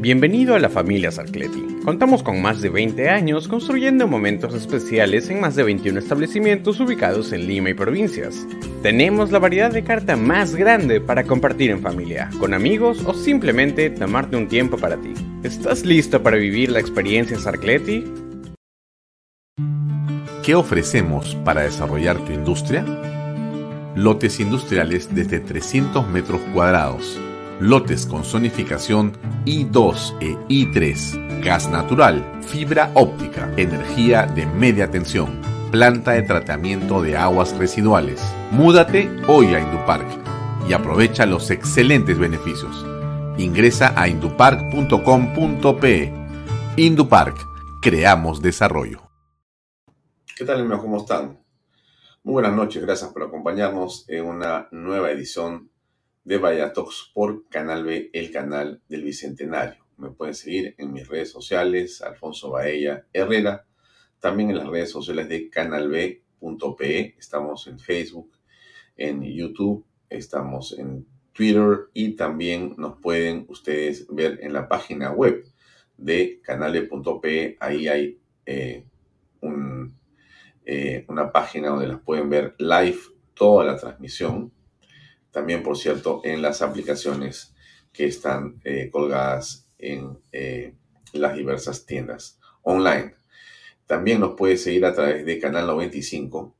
Bienvenido a la familia Sarcleti. Contamos con más de 20 años construyendo momentos especiales en más de 21 establecimientos ubicados en Lima y provincias. Tenemos la variedad de carta más grande para compartir en familia, con amigos o simplemente tomarte un tiempo para ti. ¿Estás listo para vivir la experiencia Sarcleti? ¿Qué ofrecemos para desarrollar tu industria? Lotes industriales desde 300 metros cuadrados lotes con zonificación I2 e I3, gas natural, fibra óptica, energía de media tensión, planta de tratamiento de aguas residuales. Múdate hoy a Indupark y aprovecha los excelentes beneficios. Ingresa a indupark.com.pe. Indupark, creamos desarrollo. ¿Qué tal amigos? ¿Cómo están? Muy buenas noches, gracias por acompañarnos en una nueva edición de Vallatox por Canal B, el canal del Bicentenario. Me pueden seguir en mis redes sociales, Alfonso Baella Herrera, también en las redes sociales de canalb.pe. Estamos en Facebook, en YouTube, estamos en Twitter y también nos pueden ustedes ver en la página web de canal.pe. Ahí hay eh, eh, una página donde las pueden ver live toda la transmisión también, por cierto, en las aplicaciones que están eh, colgadas en eh, las diversas tiendas online. También nos puede seguir a través de Canal 95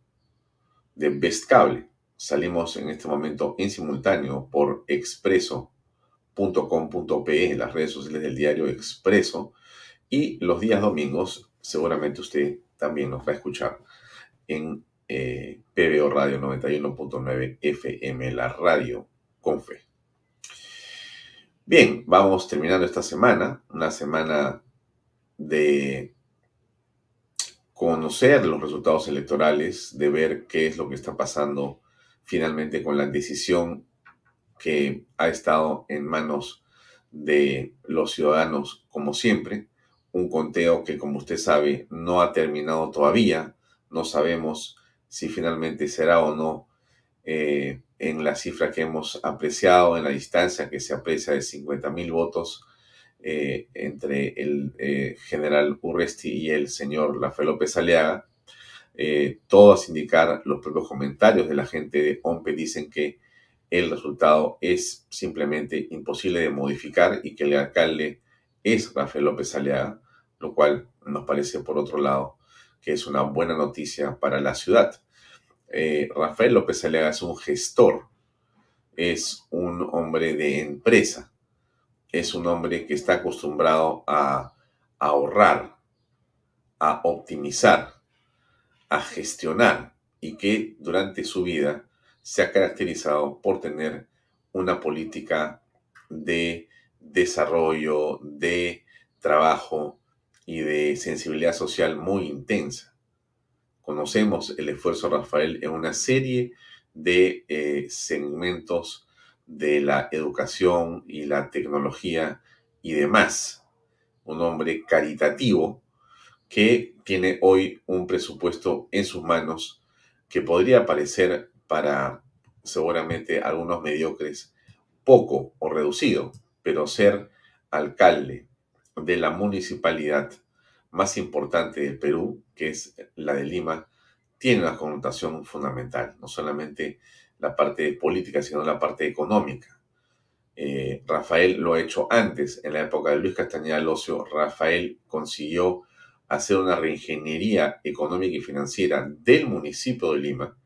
de Best Cable. Salimos en este momento en simultáneo por expreso.com.pe, las redes sociales del diario Expreso. Y los días domingos, seguramente usted también nos va a escuchar en eh, PBO Radio 91.9 FM, la radio con fe. Bien, vamos terminando esta semana, una semana de conocer los resultados electorales, de ver qué es lo que está pasando finalmente con la decisión que ha estado en manos de los ciudadanos, como siempre, un conteo que, como usted sabe, no ha terminado todavía, no sabemos si finalmente será o no eh, en la cifra que hemos apreciado, en la distancia que se aprecia de 50 mil votos eh, entre el eh, general Urresti y el señor Rafael López Aliaga. todos indicar los propios comentarios de la gente de OMPE dicen que el resultado es simplemente imposible de modificar y que el alcalde es Rafael López Aliaga, lo cual nos parece por otro lado que es una buena noticia para la ciudad. Eh, Rafael López Aliaga es un gestor, es un hombre de empresa, es un hombre que está acostumbrado a, ahorrar, a optimizar, a gestionar y que durante su vida se ha caracterizado por tener una política de desarrollo, de trabajo y de sensibilidad social muy intensa. Conocemos el esfuerzo de Rafael en una serie de eh, segmentos de la educación y la tecnología y demás. Un hombre caritativo que tiene hoy un presupuesto en sus manos que podría parecer para seguramente algunos mediocres poco o reducido, pero ser alcalde de la municipalidad más importante del Perú, que es la de Lima, tiene una connotación fundamental, no solamente la parte política, sino la parte económica. Eh, Rafael lo ha hecho antes, en la época de Luis Castañeda Locio, Rafael consiguió hacer una reingeniería económica y financiera del municipio de Lima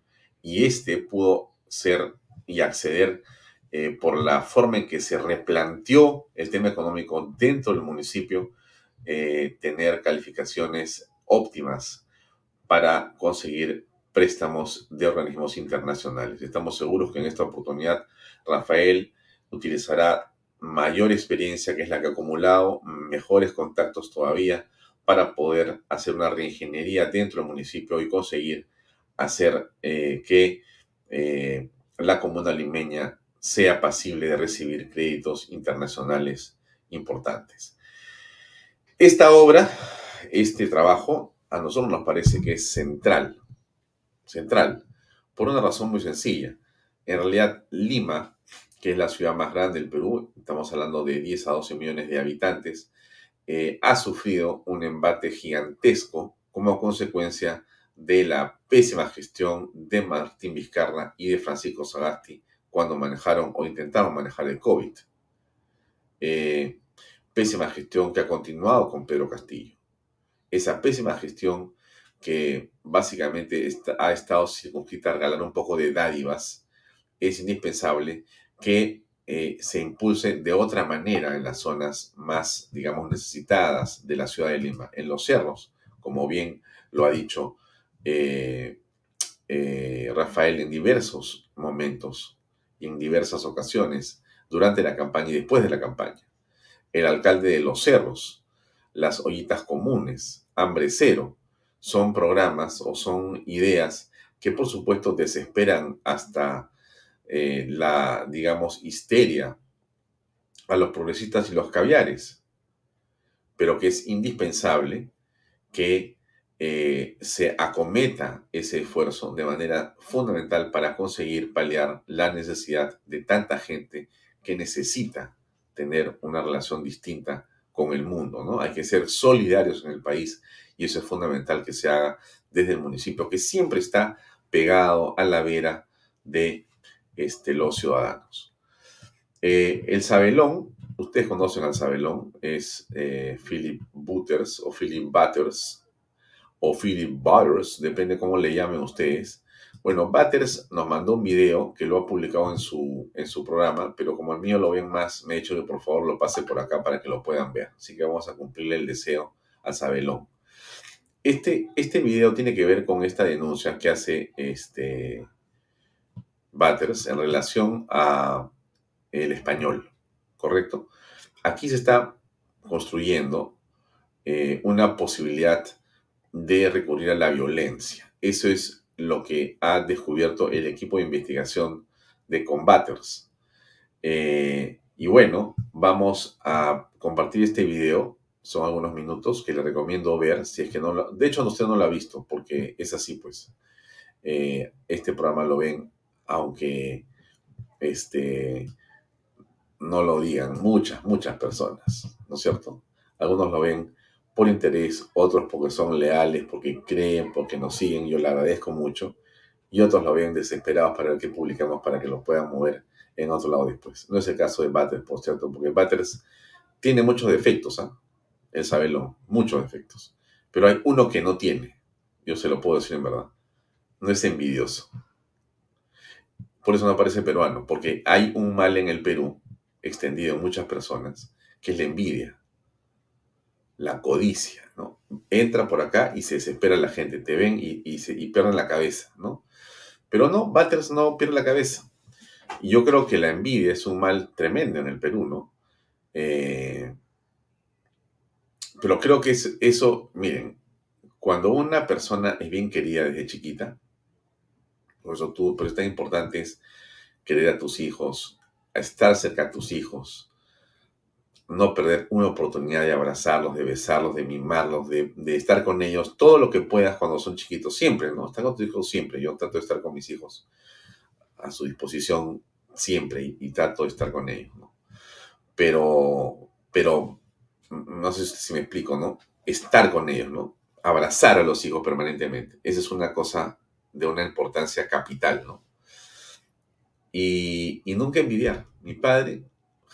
y este pudo ser y acceder eh, por la forma en que se replanteó el tema económico dentro del municipio, eh, tener calificaciones óptimas para conseguir préstamos de organismos internacionales. Estamos seguros que en esta oportunidad Rafael utilizará mayor experiencia que es la que ha acumulado, mejores contactos todavía para poder hacer una reingeniería dentro del municipio y conseguir hacer eh, que eh, la comuna limeña sea pasible de recibir créditos internacionales importantes. Esta obra, este trabajo, a nosotros nos parece que es central, central, por una razón muy sencilla. En realidad, Lima, que es la ciudad más grande del Perú, estamos hablando de 10 a 12 millones de habitantes, eh, ha sufrido un embate gigantesco como consecuencia de la pésima gestión de Martín Vizcarra y de Francisco Sagasti cuando manejaron o intentaron manejar el COVID. Eh, pésima gestión que ha continuado con Pedro Castillo. Esa pésima gestión que básicamente ha estado circunscrita a un poco de dádivas, es indispensable que eh, se impulse de otra manera en las zonas más, digamos, necesitadas de la ciudad de Lima, en los cerros, como bien lo ha dicho eh, eh, Rafael en diversos momentos y en diversas ocasiones durante la campaña y después de la campaña. El alcalde de Los Cerros, las ollitas comunes, Hambre Cero, son programas o son ideas que por supuesto desesperan hasta eh, la, digamos, histeria a los progresistas y los caviares, pero que es indispensable que eh, se acometa ese esfuerzo de manera fundamental para conseguir paliar la necesidad de tanta gente que necesita tener una relación distinta con el mundo, ¿no? Hay que ser solidarios en el país y eso es fundamental que se haga desde el municipio, que siempre está pegado a la vera de este, los ciudadanos. Eh, el Sabelón, ustedes conocen al Sabelón, es eh, Philip Butters o Philip Butters, o Philip Butters, depende cómo le llamen ustedes. Bueno, Butters nos mandó un video que lo ha publicado en su, en su programa, pero como el mío lo ven más, me he dicho que por favor lo pase por acá para que lo puedan ver. Así que vamos a cumplirle el deseo a Sabelón. Este, este video tiene que ver con esta denuncia que hace este Butters en relación a el español, ¿correcto? Aquí se está construyendo eh, una posibilidad de recurrir a la violencia. Eso es lo que ha descubierto el equipo de investigación de Combaters. Eh, y bueno, vamos a compartir este video. Son algunos minutos que le recomiendo ver si es que no. De hecho, usted no lo ha visto porque es así, pues. Eh, este programa lo ven, aunque este, no lo digan muchas, muchas personas, ¿no es cierto? Algunos lo ven por interés, otros porque son leales, porque creen, porque nos siguen, yo le agradezco mucho, y otros lo ven desesperados para ver qué publicamos para que lo puedan mover en otro lado después. No es el caso de Batters, por cierto, porque Batters tiene muchos defectos, ¿ah? El sabelo, muchos defectos. Pero hay uno que no tiene, yo se lo puedo decir en verdad. No es envidioso. Por eso no parece peruano, porque hay un mal en el Perú, extendido en muchas personas, que es la envidia la codicia, ¿no? Entra por acá y se desespera la gente, te ven y, se, y pierden la cabeza, ¿no? Pero no, Batters no pierde la cabeza. Y yo creo que la envidia es un mal tremendo en el Perú, ¿no? Eh, pero creo que es eso, miren, cuando una persona es bien querida desde chiquita, por eso tú, pero es tan importante es querer a tus hijos, estar cerca a tus hijos, no perder una oportunidad de abrazarlos, de besarlos, de mimarlos, de, estar con ellos, todo lo que puedas cuando son chiquitos, siempre, ¿no? Estar con tus hijos siempre. Yo trato de estar con mis hijos a su disposición siempre y, trato de estar con ellos, ¿no? Pero, pero, no sé si me explico, ¿no? Estar con ellos, ¿no? Abrazar a los hijos permanentemente. Esa es una cosa de una importancia capital, ¿no? Y, y nunca envidiar. Mi padre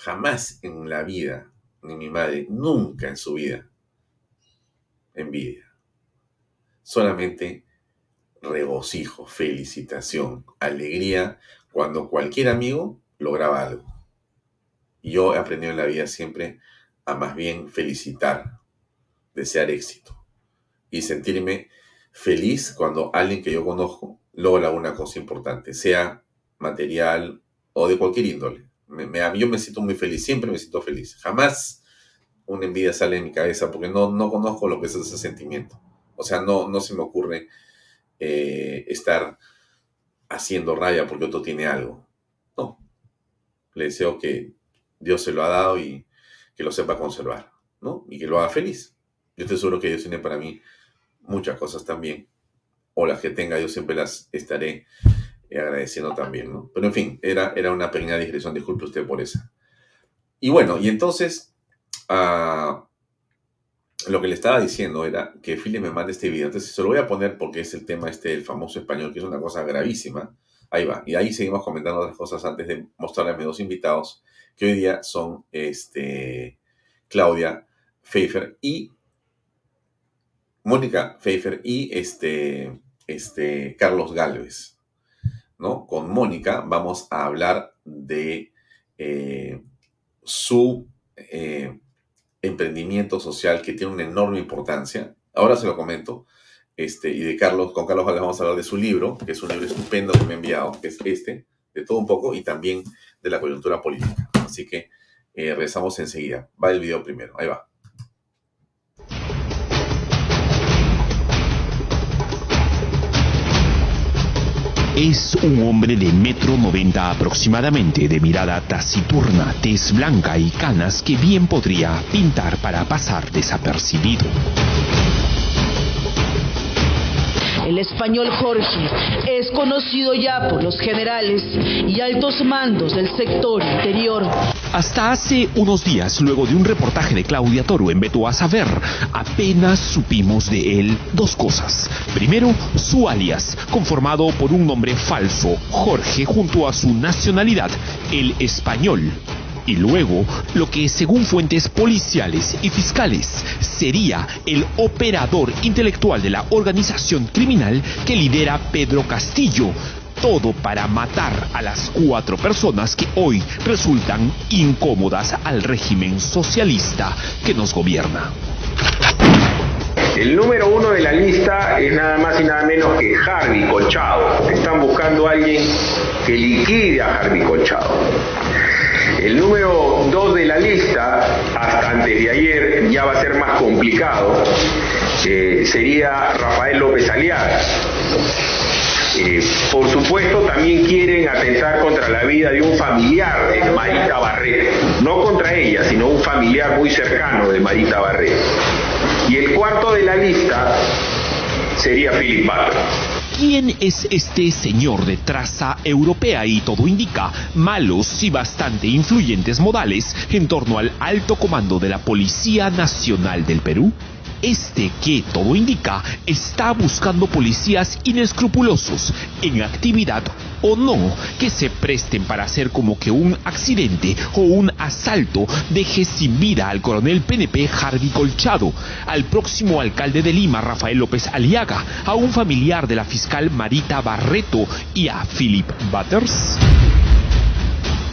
Jamás en la vida, ni mi madre, nunca en su vida, envidia. Solamente regocijo, felicitación, alegría cuando cualquier amigo lograba algo. Yo he aprendido en la vida siempre a más bien felicitar, desear éxito y sentirme feliz cuando alguien que yo conozco logra una cosa importante, sea material o de cualquier índole. Me, yo me siento muy feliz, siempre me siento feliz. Jamás una envidia sale de mi cabeza porque no, no conozco lo que es ese sentimiento. O sea, no, no se me ocurre eh, estar haciendo raya porque otro tiene algo. No. Le deseo que Dios se lo ha dado y que lo sepa conservar, ¿no? Y que lo haga feliz. Yo estoy seguro que Dios tiene para mí muchas cosas también. O las que tenga, yo siempre las estaré agradeciendo también, ¿no? Pero en fin, era, era una pequeña digresión, disculpe usted por esa. Y bueno, y entonces, uh, lo que le estaba diciendo era que Philip me mande este video. Entonces se lo voy a poner porque es el tema este del famoso español, que es una cosa gravísima. Ahí va. Y ahí seguimos comentando otras cosas antes de mostrarle a mis dos invitados, que hoy día son este, Claudia Pfeiffer y Mónica Pfeiffer y este, este, Carlos Galvez. ¿No? Con Mónica vamos a hablar de eh, su eh, emprendimiento social que tiene una enorme importancia. Ahora se lo comento. Este, y de Carlos, con Carlos vamos a hablar de su libro, que es un libro estupendo que me ha enviado, que es este, de todo un poco, y también de la coyuntura política. Así que eh, regresamos enseguida. Va el video primero, ahí va. Es un hombre de metro noventa aproximadamente, de mirada taciturna, tez blanca y canas que bien podría pintar para pasar desapercibido. El español Jorge es conocido ya por los generales y altos mandos del sector interior. Hasta hace unos días, luego de un reportaje de Claudia Toro en Beto a Saber, apenas supimos de él dos cosas. Primero, su alias, conformado por un nombre falso, Jorge, junto a su nacionalidad, el español y luego lo que según fuentes policiales y fiscales sería el operador intelectual de la organización criminal que lidera Pedro Castillo, todo para matar a las cuatro personas que hoy resultan incómodas al régimen socialista que nos gobierna. El número uno de la lista es nada más y nada menos que Harvey Colchado. Están buscando a alguien que liquide a Harvey Colchado. El número dos de la lista, hasta antes de ayer, ya va a ser más complicado, eh, sería Rafael López Aliaga. Por supuesto, también quieren atentar contra la vida de un familiar de Marita Barret, no contra ella, sino un familiar muy cercano de Marita Barret. Y el cuarto de la lista sería Philip Butler. ¿Quién es este señor de traza europea y todo indica malos y bastante influyentes modales en torno al alto comando de la Policía Nacional del Perú? Este que todo indica está buscando policías inescrupulosos en actividad o no que se presten para hacer como que un accidente o un asalto deje sin vida al coronel PNP Harvey Colchado, al próximo alcalde de Lima Rafael López Aliaga, a un familiar de la fiscal Marita Barreto y a Philip Butters?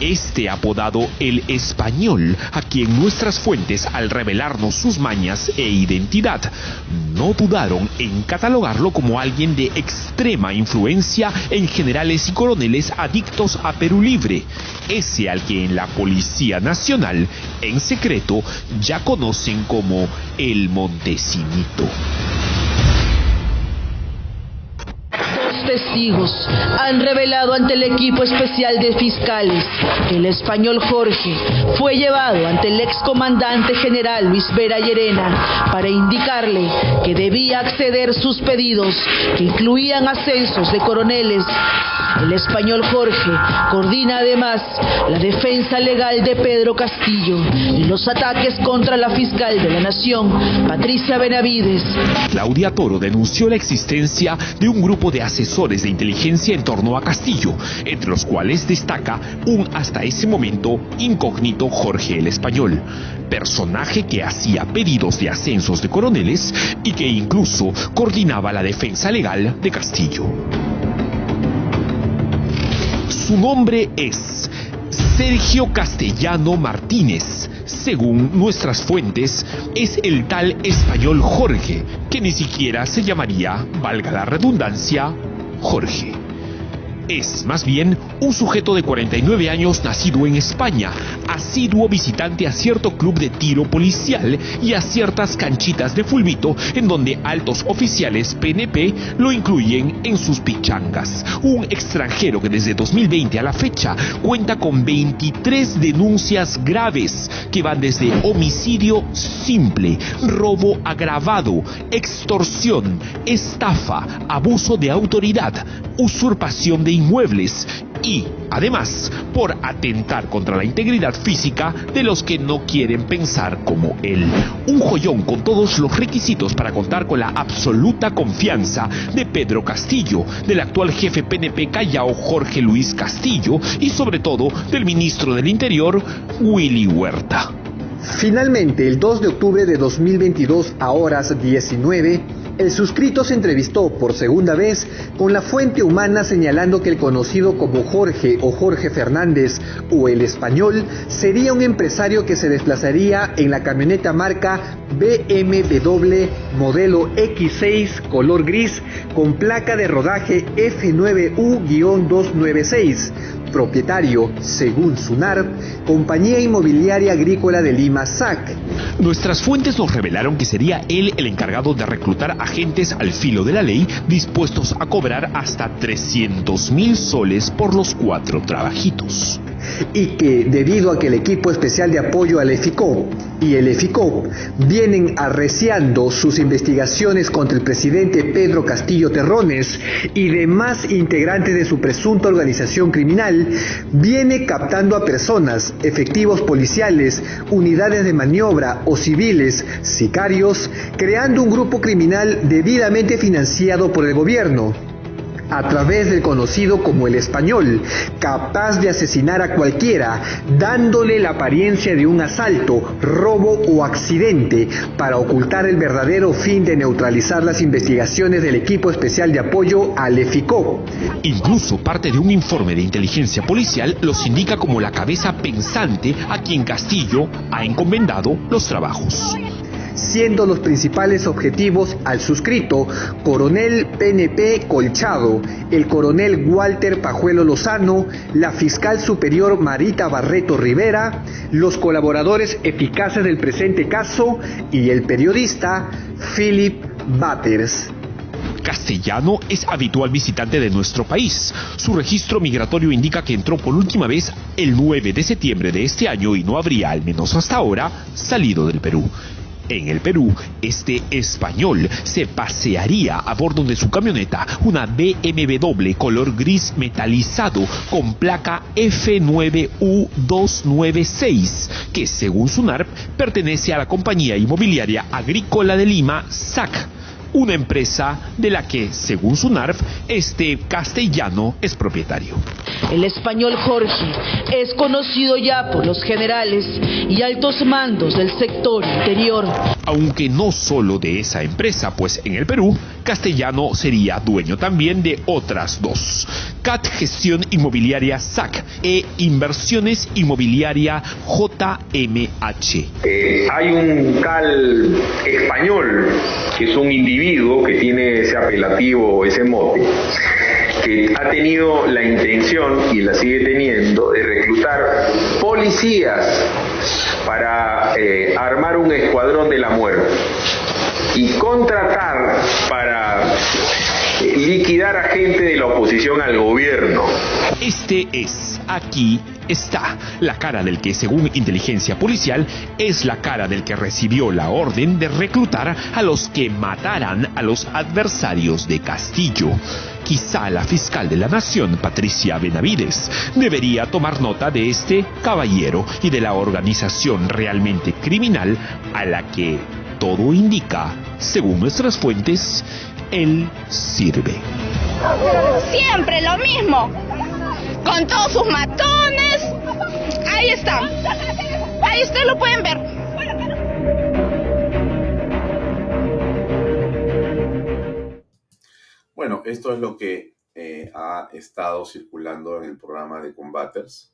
Este apodado el español, a quien nuestras fuentes al revelarnos sus mañas e identidad, no dudaron en catalogarlo como alguien de extrema influencia en generales y coroneles adictos a Perú Libre, ese al que en la Policía Nacional, en secreto, ya conocen como el Montesinito. Testigos han revelado ante el equipo especial de fiscales que el español Jorge fue llevado ante el excomandante general Luis Vera Llerena para indicarle que debía acceder sus pedidos que incluían ascensos de coroneles. El español Jorge coordina además la defensa legal de Pedro Castillo y los ataques contra la fiscal de la Nación, Patricia Benavides. Claudia Toro denunció la existencia de un grupo de asesores de inteligencia en torno a Castillo, entre los cuales destaca un hasta ese momento incógnito Jorge el Español, personaje que hacía pedidos de ascensos de coroneles y que incluso coordinaba la defensa legal de Castillo. Su nombre es Sergio Castellano Martínez. Según nuestras fuentes, es el tal español Jorge, que ni siquiera se llamaría, valga la redundancia, Jorge. Es más bien un sujeto de 49 años nacido en España, asiduo visitante a cierto club de tiro policial y a ciertas canchitas de fulbito en donde altos oficiales PNP lo incluyen en sus pichangas. Un extranjero que desde 2020 a la fecha cuenta con 23 denuncias graves que van desde homicidio simple, robo agravado, extorsión, estafa, abuso de autoridad, usurpación de inmuebles y, además, por atentar contra la integridad física de los que no quieren pensar como él. Un joyón con todos los requisitos para contar con la absoluta confianza de Pedro Castillo, del actual jefe PNP Callao Jorge Luis Castillo y sobre todo del ministro del Interior Willy Huerta. Finalmente, el 2 de octubre de 2022 a horas 19, el suscrito se entrevistó por segunda vez con la fuente humana señalando que el conocido como Jorge o Jorge Fernández o el español sería un empresario que se desplazaría en la camioneta marca BMW modelo X6 color gris con placa de rodaje F9U-296 propietario, según SUNAR, Compañía Inmobiliaria Agrícola de Lima SAC. Nuestras fuentes nos revelaron que sería él el encargado de reclutar agentes al filo de la ley dispuestos a cobrar hasta 300 mil soles por los cuatro trabajitos y que debido a que el equipo especial de apoyo al EFICOP y el EFICOP vienen arreciando sus investigaciones contra el presidente Pedro Castillo Terrones y demás integrantes de su presunta organización criminal, viene captando a personas, efectivos policiales, unidades de maniobra o civiles, sicarios, creando un grupo criminal debidamente financiado por el gobierno a través del conocido como el español, capaz de asesinar a cualquiera, dándole la apariencia de un asalto, robo o accidente para ocultar el verdadero fin de neutralizar las investigaciones del equipo especial de apoyo al EFICO. Incluso parte de un informe de inteligencia policial los indica como la cabeza pensante a quien Castillo ha encomendado los trabajos siendo los principales objetivos al suscrito coronel PNP Colchado, el coronel Walter Pajuelo Lozano, la fiscal superior Marita Barreto Rivera, los colaboradores eficaces del presente caso y el periodista Philip Batters. Castellano es habitual visitante de nuestro país. Su registro migratorio indica que entró por última vez el 9 de septiembre de este año y no habría, al menos hasta ahora, salido del Perú. En el Perú, este español se pasearía a bordo de su camioneta, una BMW color gris metalizado con placa F9U296, que según SUNARP pertenece a la compañía inmobiliaria agrícola de Lima, SAC una empresa de la que, según SUNARF, este castellano es propietario. El español Jorge es conocido ya por los generales y altos mandos del sector interior. Aunque no solo de esa empresa, pues en el Perú, Castellano sería dueño también de otras dos. CAT Gestión Inmobiliaria SAC e Inversiones Inmobiliaria JMH. Eh, hay un tal español que es un individuo que tiene ese apelativo, ese mote, que ha tenido la intención y la sigue teniendo de reclutar policías para eh, armar un escuadrón de la muerte y contratar para liquidar a gente de la oposición al gobierno. Este es, aquí está, la cara del que, según inteligencia policial, es la cara del que recibió la orden de reclutar a los que mataran a los adversarios de Castillo. Quizá la fiscal de la nación, Patricia Benavides, debería tomar nota de este caballero y de la organización realmente criminal a la que todo indica, según nuestras fuentes, él sirve. Siempre lo mismo. Con todos sus matones. Ahí está. Ahí ustedes lo pueden ver. Bueno, esto es lo que eh, ha estado circulando en el programa de Combaters.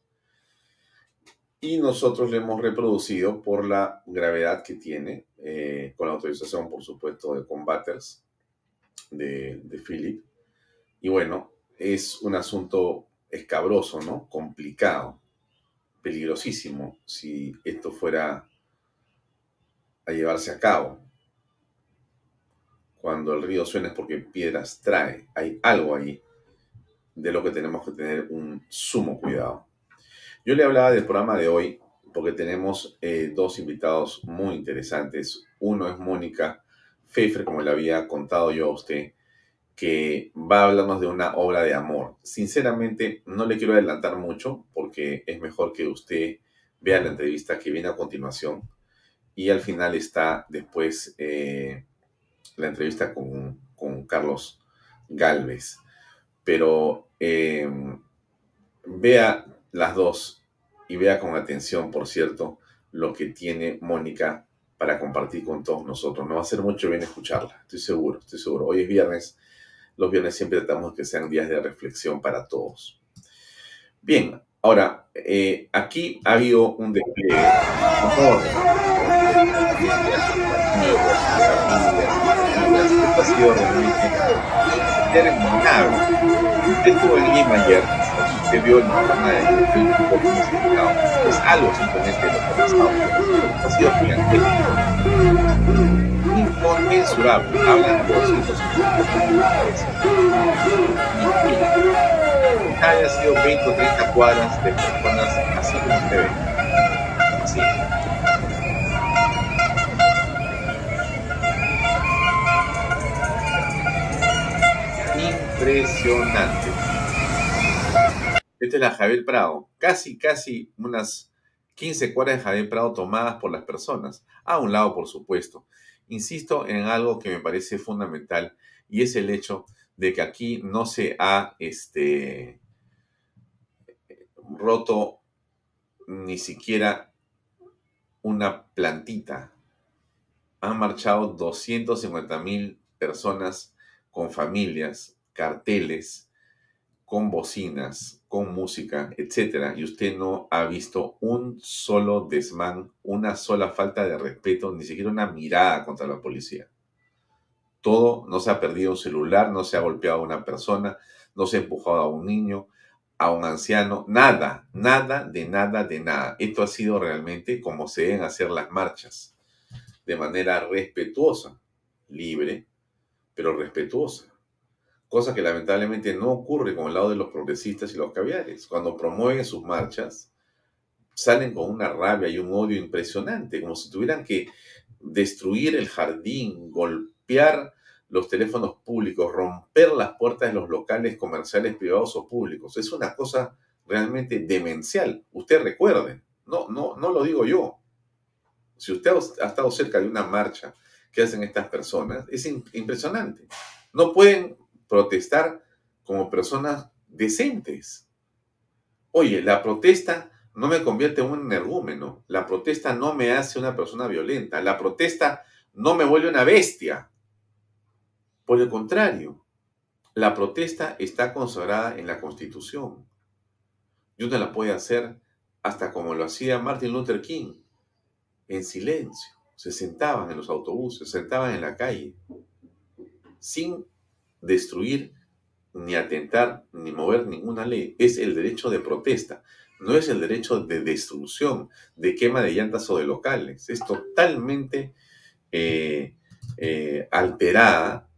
Y nosotros lo hemos reproducido por la gravedad que tiene, eh, con la autorización, por supuesto, de Combaters, de, de Philip. Y bueno, es un asunto escabroso, ¿no? Complicado, peligrosísimo, si esto fuera a llevarse a cabo. Cuando el río suena es porque piedras trae. Hay algo ahí de lo que tenemos que tener un sumo cuidado. Yo le hablaba del programa de hoy porque tenemos eh, dos invitados muy interesantes. Uno es Mónica Pfeiffer, como le había contado yo a usted, que va a hablarnos de una obra de amor. Sinceramente, no le quiero adelantar mucho porque es mejor que usted vea la entrevista que viene a continuación y al final está después eh, la entrevista con, con Carlos Galvez pero eh, vea las dos y vea con atención, por cierto, lo que tiene Mónica para compartir con todos nosotros. No va a ser mucho bien escucharla, estoy seguro, estoy seguro. Hoy es viernes, los viernes siempre tratamos que sean días de reflexión para todos. Bien, ahora, eh, aquí ha habido un despliegue. Esto ha sido realmente ayer, usted vio el programa de Facebook Es algo simplemente lo que ha pasado. Ha sido gigantesco. Inconmensurable. Hablan de 250 haya sido 20 o 30 cuadras de personas así como usted ve. Así. impresionante. Esta es la Javier Prado. Casi, casi unas 15 cuadras de Javier Prado tomadas por las personas. A un lado, por supuesto. Insisto en algo que me parece fundamental y es el hecho de que aquí no se ha este, roto ni siquiera una plantita. Han marchado 250 mil personas con familias carteles, con bocinas, con música, etc. Y usted no ha visto un solo desmán, una sola falta de respeto, ni siquiera una mirada contra la policía. Todo, no se ha perdido un celular, no se ha golpeado a una persona, no se ha empujado a un niño, a un anciano, nada, nada, de nada, de nada. Esto ha sido realmente como se deben hacer las marchas, de manera respetuosa, libre, pero respetuosa cosa que lamentablemente no ocurre con el lado de los progresistas y los caviares. Cuando promueven sus marchas, salen con una rabia y un odio impresionante, como si tuvieran que destruir el jardín, golpear los teléfonos públicos, romper las puertas de los locales comerciales privados o públicos. Es una cosa realmente demencial. Usted recuerde, no, no, no lo digo yo. Si usted ha estado cerca de una marcha que hacen estas personas, es impresionante. No pueden protestar como personas decentes. Oye, la protesta no me convierte en un energúmeno, la protesta no me hace una persona violenta, la protesta no me vuelve una bestia. Por el contrario, la protesta está consagrada en la Constitución. Y uno la puede hacer hasta como lo hacía Martin Luther King, en silencio. Se sentaban en los autobuses, se sentaban en la calle, sin destruir, ni atentar, ni mover ninguna ley. Es el derecho de protesta, no es el derecho de destrucción, de quema de llantas o de locales. Es totalmente eh, eh, alterada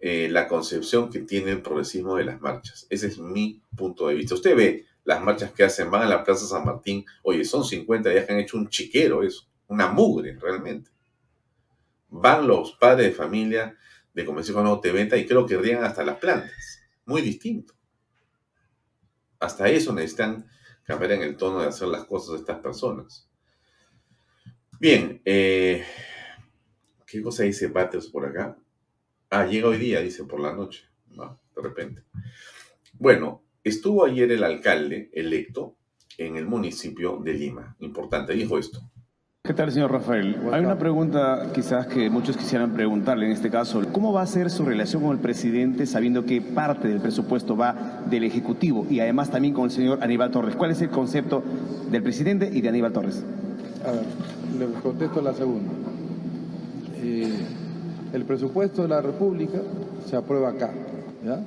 eh, la concepción que tiene el progresismo de las marchas. Ese es mi punto de vista. Usted ve las marchas que hacen, van a la Plaza San Martín, oye, son 50 días que han hecho un chiquero eso, una mugre realmente. Van los padres de familia de comercio con te venta y creo que riegan hasta las plantas. Muy distinto. Hasta eso necesitan cambiar en el tono de hacer las cosas de estas personas. Bien, eh, ¿qué cosa dice Batters por acá? Ah, llega hoy día, dice, por la noche. ¿no? De repente. Bueno, estuvo ayer el alcalde electo en el municipio de Lima. Importante, dijo esto. ¿Qué tal, señor Rafael? Hay una pregunta quizás que muchos quisieran preguntarle en este caso. ¿Cómo va a ser su relación con el presidente sabiendo que parte del presupuesto va del Ejecutivo y además también con el señor Aníbal Torres? ¿Cuál es el concepto del presidente y de Aníbal Torres? A ver, le contesto la segunda. Eh, el presupuesto de la República se aprueba acá. ¿ya?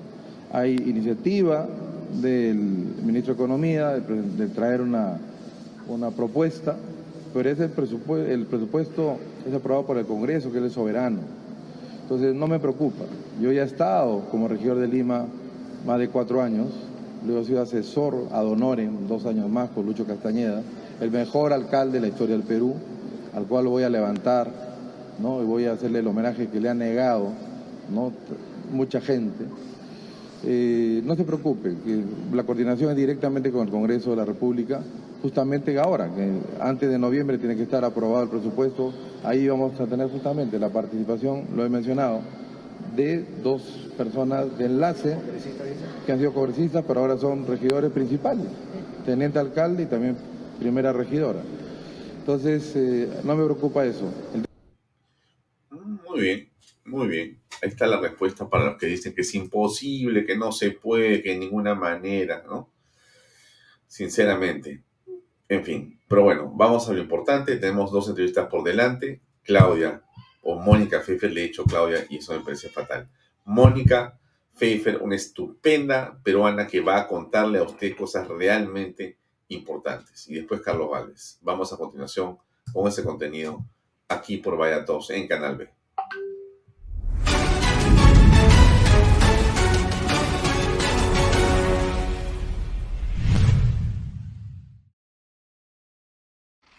Hay iniciativa del ministro de Economía de, de traer una, una propuesta pero ese presupuesto, el presupuesto es aprobado por el Congreso, que es soberano. Entonces no me preocupa. Yo ya he estado como regidor de Lima más de cuatro años, luego he sido asesor ad honorem dos años más con Lucho Castañeda, el mejor alcalde de la historia del Perú, al cual voy a levantar, ¿no? y voy a hacerle el homenaje que le ha negado ¿no? mucha gente. Eh, no se preocupe, la coordinación es directamente con el Congreso de la República justamente ahora, que antes de noviembre tiene que estar aprobado el presupuesto, ahí vamos a tener justamente la participación, lo he mencionado, de dos personas de enlace que han sido congresistas, pero ahora son regidores principales, teniente alcalde y también primera regidora. Entonces, eh, no me preocupa eso. Muy bien, muy bien. Ahí está la respuesta para los que dicen que es imposible, que no se puede, que de ninguna manera, ¿no? Sinceramente, en fin, pero bueno, vamos a lo importante. Tenemos dos entrevistas por delante. Claudia o Mónica Pfeiffer, le he dicho Claudia y eso me parece fatal. Mónica Pfeiffer, una estupenda peruana que va a contarle a usted cosas realmente importantes. Y después Carlos Valles. Vamos a continuación con ese contenido aquí por Vaya Todos en Canal B.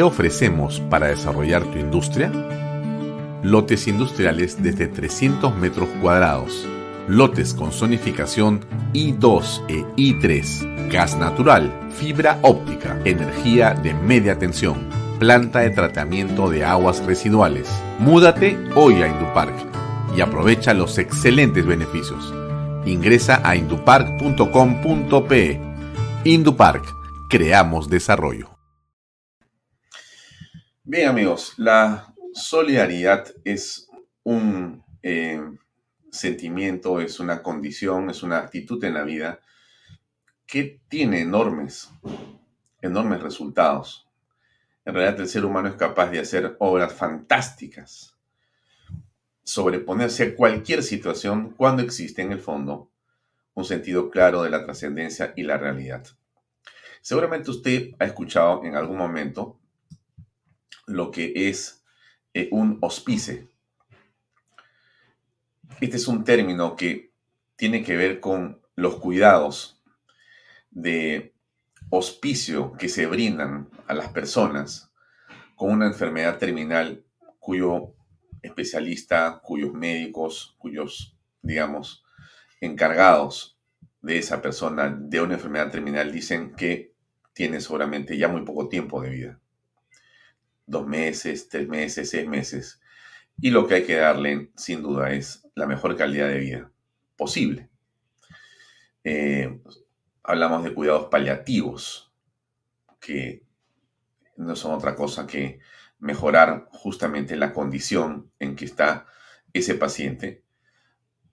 ¿Qué ofrecemos para desarrollar tu industria? Lotes industriales desde 300 metros cuadrados. Lotes con zonificación I2 e I3. Gas natural, fibra óptica, energía de media tensión, planta de tratamiento de aguas residuales. Múdate hoy a Indupark y aprovecha los excelentes beneficios. Ingresa a indupark.com.pe. Indupark, creamos desarrollo. Bien amigos, la solidaridad es un eh, sentimiento, es una condición, es una actitud en la vida que tiene enormes, enormes resultados. En realidad el ser humano es capaz de hacer obras fantásticas, sobreponerse a cualquier situación cuando existe en el fondo un sentido claro de la trascendencia y la realidad. Seguramente usted ha escuchado en algún momento lo que es eh, un hospice. Este es un término que tiene que ver con los cuidados de hospicio que se brindan a las personas con una enfermedad terminal cuyo especialista, cuyos médicos, cuyos, digamos, encargados de esa persona de una enfermedad terminal dicen que tiene seguramente ya muy poco tiempo de vida. Dos meses, tres meses, seis meses. Y lo que hay que darle, sin duda, es la mejor calidad de vida posible. Eh, hablamos de cuidados paliativos, que no son otra cosa que mejorar justamente la condición en que está ese paciente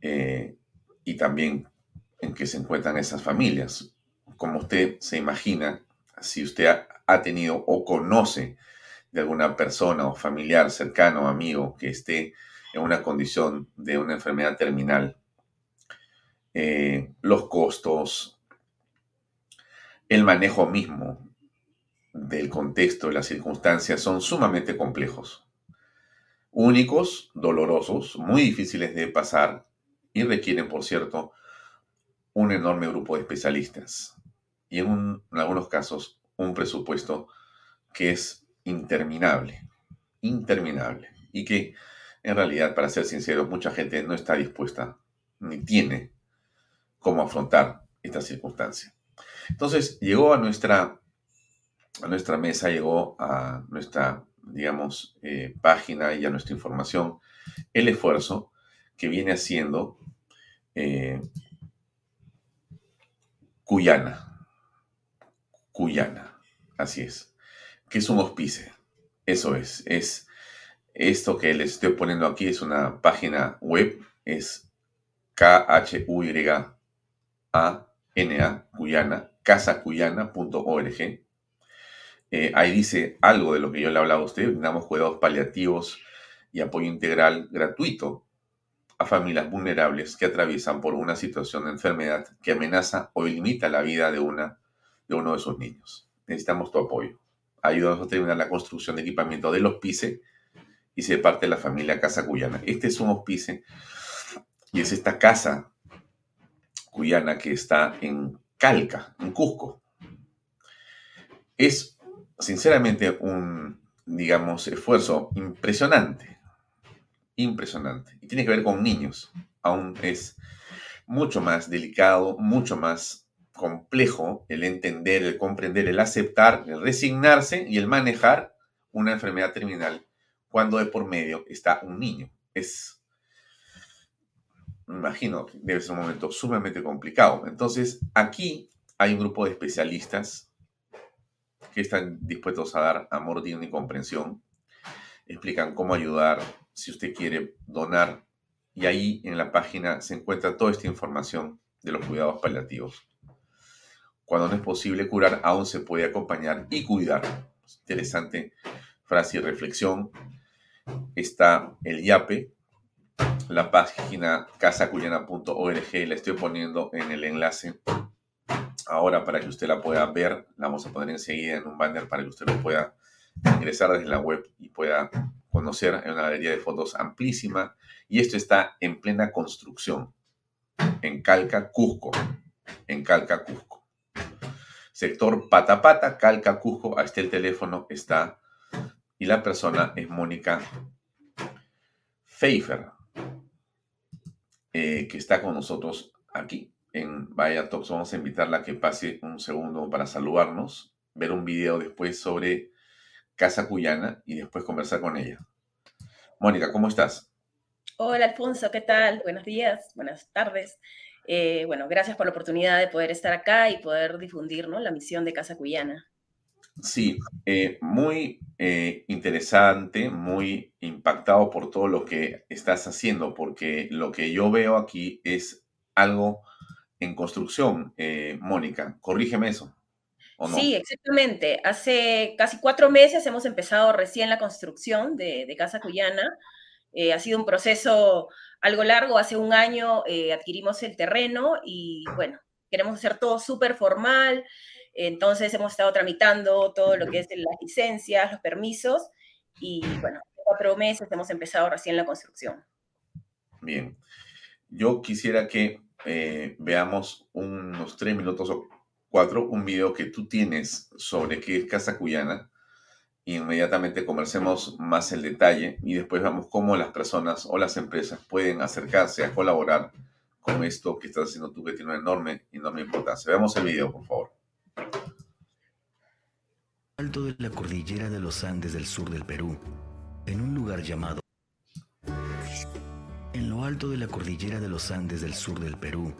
eh, y también en que se encuentran esas familias. Como usted se imagina, si usted ha, tenido o conoce de alguna persona o familiar cercano amigo que esté en una condición de una enfermedad terminal, eh, los costos, el manejo mismo del contexto, de las circunstancias, son sumamente complejos, únicos, dolorosos, muy difíciles de pasar y requieren, por cierto, un enorme grupo de especialistas y en, algunos casos un presupuesto que es interminable, interminable y que en realidad, para ser sinceros, mucha gente no está dispuesta ni tiene cómo afrontar esta circunstancia. Entonces llegó a nuestra, a nuestra mesa, llegó a nuestra, digamos, eh, página y a nuestra información el esfuerzo que viene haciendo eh, Cuyana. Cuyana, así es. Que es un hospice. Eso es. Es esto que les estoy poniendo aquí es una página web. Es K-H-U-Y-A-N-A, Cuyana, casacuyana.org. Eh, ahí dice algo de lo que yo le hablaba a usted. Damos cuidados paliativos y apoyo integral gratuito a familias vulnerables que atraviesan por una situación de enfermedad que amenaza o limita la vida de, una, de uno de sus niños. Necesitamos tu apoyo. Ayúdanos a terminar la construcción de equipamiento del hospice y se parte de la familia Casa Cuyana. Este es un hospice y es esta casa cuyana que está en Calca, en Cusco. Es sinceramente un, digamos, esfuerzo impresionante impresionante. Y tiene que ver con niños. Aún es mucho más delicado, mucho más complejo el entender, el comprender, el aceptar, el resignarse y el manejar una enfermedad terminal cuando de por medio está un niño. Es, me imagino que debe ser un momento sumamente complicado. Entonces, aquí hay un grupo de especialistas que están dispuestos a dar amor, digno y comprensión. Explican cómo ayudar, si usted quiere donar. Y ahí en la página se encuentra toda esta información de los cuidados paliativos. Cuando no es posible curar, aún se puede acompañar y cuidar. Interesante frase y reflexión. Está el YAPE, la página casacuyana.org. La estoy poniendo en el enlace ahora para que usted la pueda ver. La vamos a poner enseguida en un banner para que usted lo pueda ingresar desde la web y pueda conocer en una galería de fotos amplísima y esto está en plena construcción en Calca, Cusco, en Calca, Cusco. Sector Patapata, Calca, Cusco, ahí está el teléfono, está, y la persona es Mónica Pfeiffer, eh, que está con nosotros aquí en Vaya Talks. Vamos a invitarla a que pase un segundo para saludarnos, ver un video después sobre Casa Cuyana y después conversar con ella. Mónica, ¿cómo estás? Hola Alfonso, ¿qué tal? Buenos días, buenas tardes. Eh, bueno, gracias por la oportunidad de poder estar acá y poder difundir la misión de Casa Cuyana. Sí, eh, muy eh, interesante, muy impactado por todo lo que estás haciendo, porque lo que yo veo aquí es algo en construcción, Mónica. Corrígeme eso. Sí, exactamente. Hace casi cuatro meses hemos empezado recién la construcción de, Casa Cuyana. Eh, ha sido un proceso algo largo. Hace un año eh, adquirimos el terreno y bueno, queremos hacer todo súper formal. Entonces hemos estado tramitando todo lo que es las licencias, los permisos y bueno, cuatro meses hemos empezado recién la construcción. Bien. Yo quisiera que eh, veamos unos tres minutos o cuatro, un video que tú tienes sobre qué es Casa Cuyana inmediatamente conversemos más el detalle y después vamos cómo las personas o las empresas pueden acercarse a colaborar con esto que estás haciendo tú que tiene una enorme, enorme importancia. Veamos el video, por favor. Alto de la cordillera de los Andes del sur del Perú, en un lugar llamado en lo alto de la cordillera de los Andes del sur del Perú,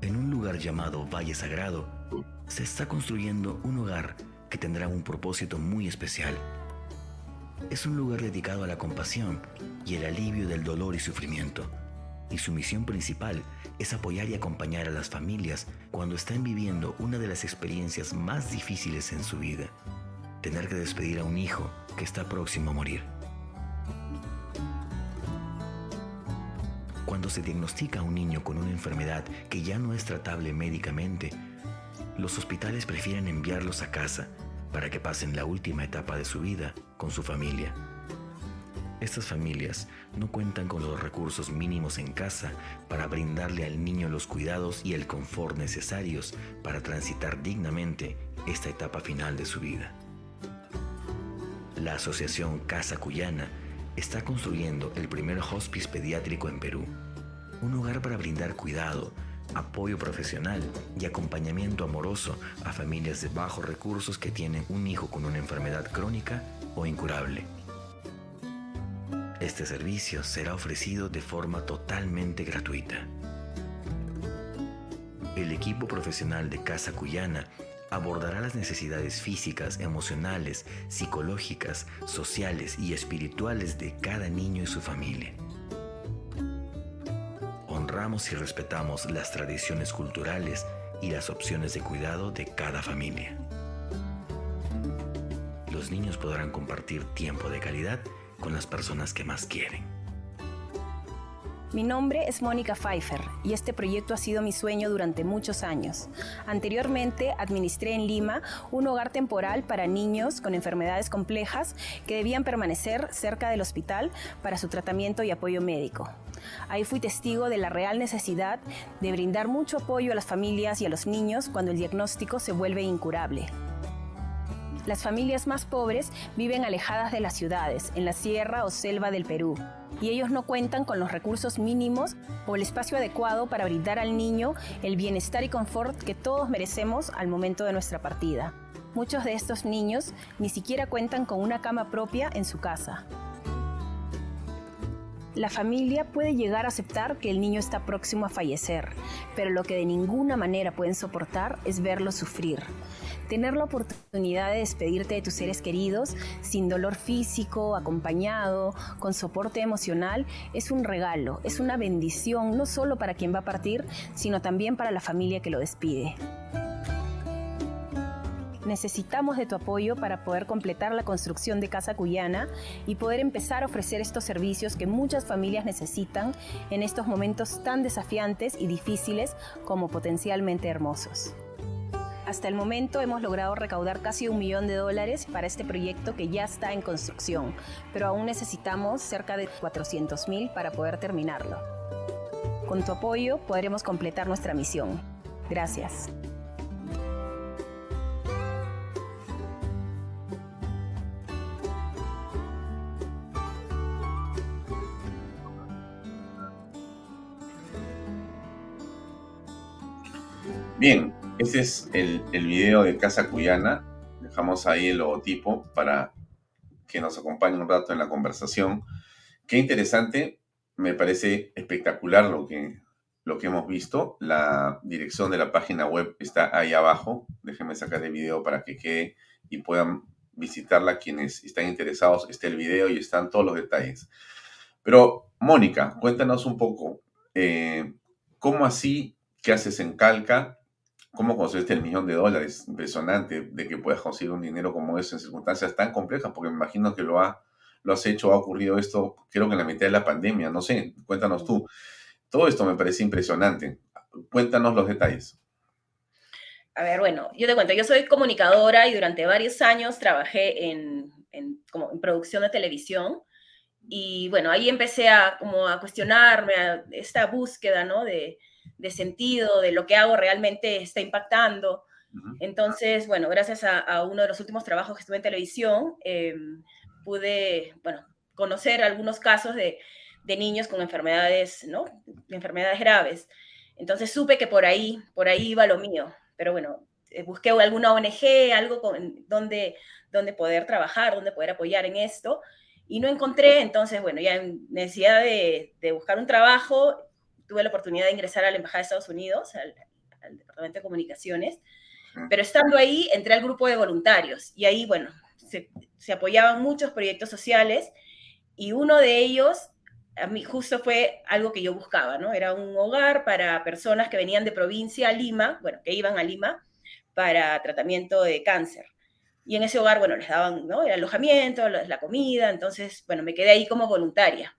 en un lugar llamado Valle Sagrado, se está construyendo un hogar que tendrá un propósito muy especial. Es un lugar dedicado a la compasión y el alivio del dolor y sufrimiento, y su misión principal es apoyar y acompañar a las familias cuando están viviendo una de las experiencias más difíciles en su vida, tener que despedir a un hijo que está próximo a morir. Cuando se diagnostica a un niño con una enfermedad que ya no es tratable médicamente, los hospitales prefieren enviarlos a casa para que pasen la última etapa de su vida con su familia. Estas familias no cuentan con los recursos mínimos en casa para brindarle al niño los cuidados y el confort necesarios para transitar dignamente esta etapa final de su vida. La Asociación Casa Cuyana está construyendo el primer hospice pediátrico en Perú, un lugar para brindar cuidado, apoyo profesional y acompañamiento amoroso a familias de bajos recursos que tienen un hijo con una enfermedad crónica o incurable. Este servicio será ofrecido de forma totalmente gratuita. El equipo profesional de Casa Cuyana abordará las necesidades físicas, emocionales, psicológicas, sociales y espirituales de cada niño y su familia honramos y respetamos las tradiciones culturales y las opciones de cuidado de cada familia. Los niños podrán compartir tiempo de calidad con las personas que más quieren. Mi nombre es Mónica Pfeiffer y este proyecto ha sido mi sueño durante muchos años. Anteriormente administré en Lima un hogar temporal para niños con enfermedades complejas que debían permanecer cerca del hospital para su tratamiento y apoyo médico. Ahí fui testigo de la real necesidad de brindar mucho apoyo a las familias y a los niños cuando el diagnóstico se vuelve incurable. Las familias más pobres viven alejadas de las ciudades, en la sierra o selva del Perú, y ellos no cuentan con los recursos mínimos o el espacio adecuado para brindar al niño el bienestar y confort que todos merecemos al momento de nuestra partida. Muchos de estos niños ni siquiera cuentan con una cama propia en su casa la familia puede llegar a aceptar que el niño está próximo a fallecer, pero lo que de ninguna manera pueden soportar es verlo sufrir. Tener la oportunidad de despedirte de tus seres queridos sin dolor físico, acompañado, con soporte emocional, es un regalo, es una bendición no solo para quien va a partir, sino también para la familia que lo despide. Necesitamos de tu apoyo para poder completar la construcción de Casa Cuyana y poder empezar a ofrecer estos servicios que muchas familias necesitan en estos momentos tan desafiantes y difíciles como potencialmente hermosos. Hasta el momento hemos logrado recaudar casi un millón de dólares para este proyecto que ya está en construcción, pero aún necesitamos cerca de 400 mil para poder terminarlo. Con tu apoyo podremos completar nuestra misión. Gracias. Bien, este es el, video de Casa Cuyana. Dejamos ahí el logotipo para que nos acompañe un rato en la conversación. Qué interesante, me parece espectacular lo que, lo que hemos visto. La dirección de la página web está ahí abajo. Déjenme sacar el video para que quede y puedan visitarla quienes están interesados. Está el video y están todos los detalles. Pero, Mónica, cuéntanos un poco, eh, ¿cómo así? ¿Qué haces en Calca? ¿Cómo conseguiste el millón de dólares? Impresionante de que puedas conseguir un dinero como eso en circunstancias tan complejas, porque me imagino que lo, ha, lo has hecho, ha ocurrido esto, creo que en la mitad de la pandemia, no sé, cuéntanos tú. Todo esto me parece impresionante. Cuéntanos los detalles. A ver, bueno, yo te cuento, yo soy comunicadora y durante varios años trabajé en producción de televisión. Y bueno, ahí empecé a, como a cuestionarme, a esta búsqueda, ¿no? De, de sentido, de lo que hago realmente está impactando. Entonces, bueno, gracias a, uno de los últimos trabajos que estuve en televisión, em, pude, bueno, conocer algunos casos de, de, niños con enfermedades, ¿no? enfermedades graves. Entonces supe que por ahí, por ahí iba lo mío. Pero bueno, eh, busqué alguna ONG, algo con, donde, donde poder trabajar, donde poder apoyar en esto. Y no encontré, entonces, bueno, ya en necesidad de, de buscar un trabajo, tuve la oportunidad de ingresar a la Embajada de Estados Unidos, al, al Departamento de Comunicaciones, pero estando ahí entré al grupo de voluntarios y ahí, bueno, se, se, apoyaban muchos proyectos sociales y uno de ellos, a mí justo fue algo que yo buscaba, ¿no? Era un hogar para personas que venían de provincia a Lima, bueno, que iban a Lima para tratamiento de cáncer. Y en ese hogar, bueno, les daban, ¿no? El alojamiento, la comida, entonces, bueno, me quedé ahí como voluntaria.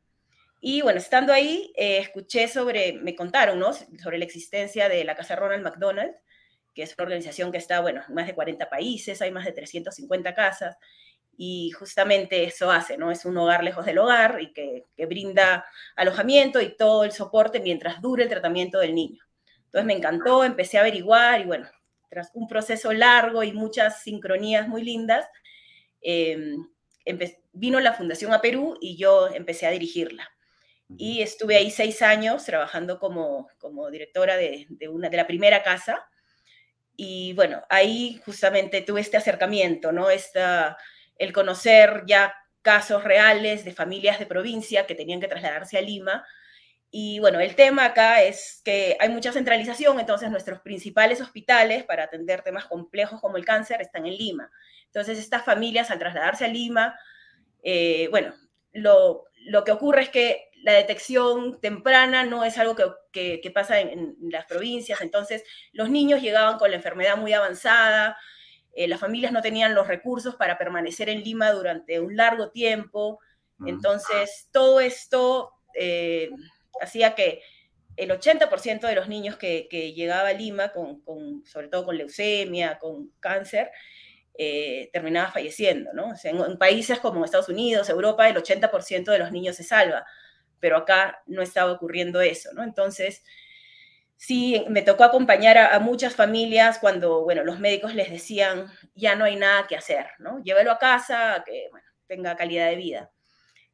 Y bueno, estando ahí, eh, escuché sobre, me contaron, ¿no? Sobre la existencia de la Casa Ronald McDonald, que es una organización que está, bueno, en más de 40 países, hay más de 350 casas, y justamente eso hace, ¿no? Es un hogar lejos del hogar y que, brinda alojamiento y todo el soporte mientras dure el tratamiento del niño. Entonces me encantó, empecé a averiguar y bueno, tras un proceso largo y muchas sincronías muy lindas, eh, vino la fundación a Perú y yo empecé a dirigirla y estuve ahí seis años trabajando como, como directora de, una, de la primera casa. Y bueno, ahí justamente tuve este acercamiento, ¿no? Esta, el conocer ya casos reales de familias de provincia que tenían que trasladarse a Lima. Y bueno, el tema acá es que hay mucha centralización, entonces nuestros principales hospitales para atender temas complejos como el cáncer están en Lima. Entonces estas familias al trasladarse a Lima, eh, bueno, lo, lo que ocurre es que la detección temprana no es algo que, pasa en, las provincias, entonces los niños llegaban con la enfermedad muy avanzada, eh, las familias no tenían los recursos para permanecer en Lima durante un largo tiempo, entonces todo esto eh, hacía que el 80% de los niños que, que llegaba a Lima, con, sobre todo con leucemia, con cáncer, eh, terminaba falleciendo, ¿no? en, en, países como Estados Unidos, Europa, el 80% de los niños se salva pero acá no estaba ocurriendo eso, ¿no? Entonces, sí, me tocó acompañar a, muchas familias cuando, bueno, los médicos les decían, ya no hay nada que hacer, ¿no? Llévelo a casa, que, tenga calidad de vida.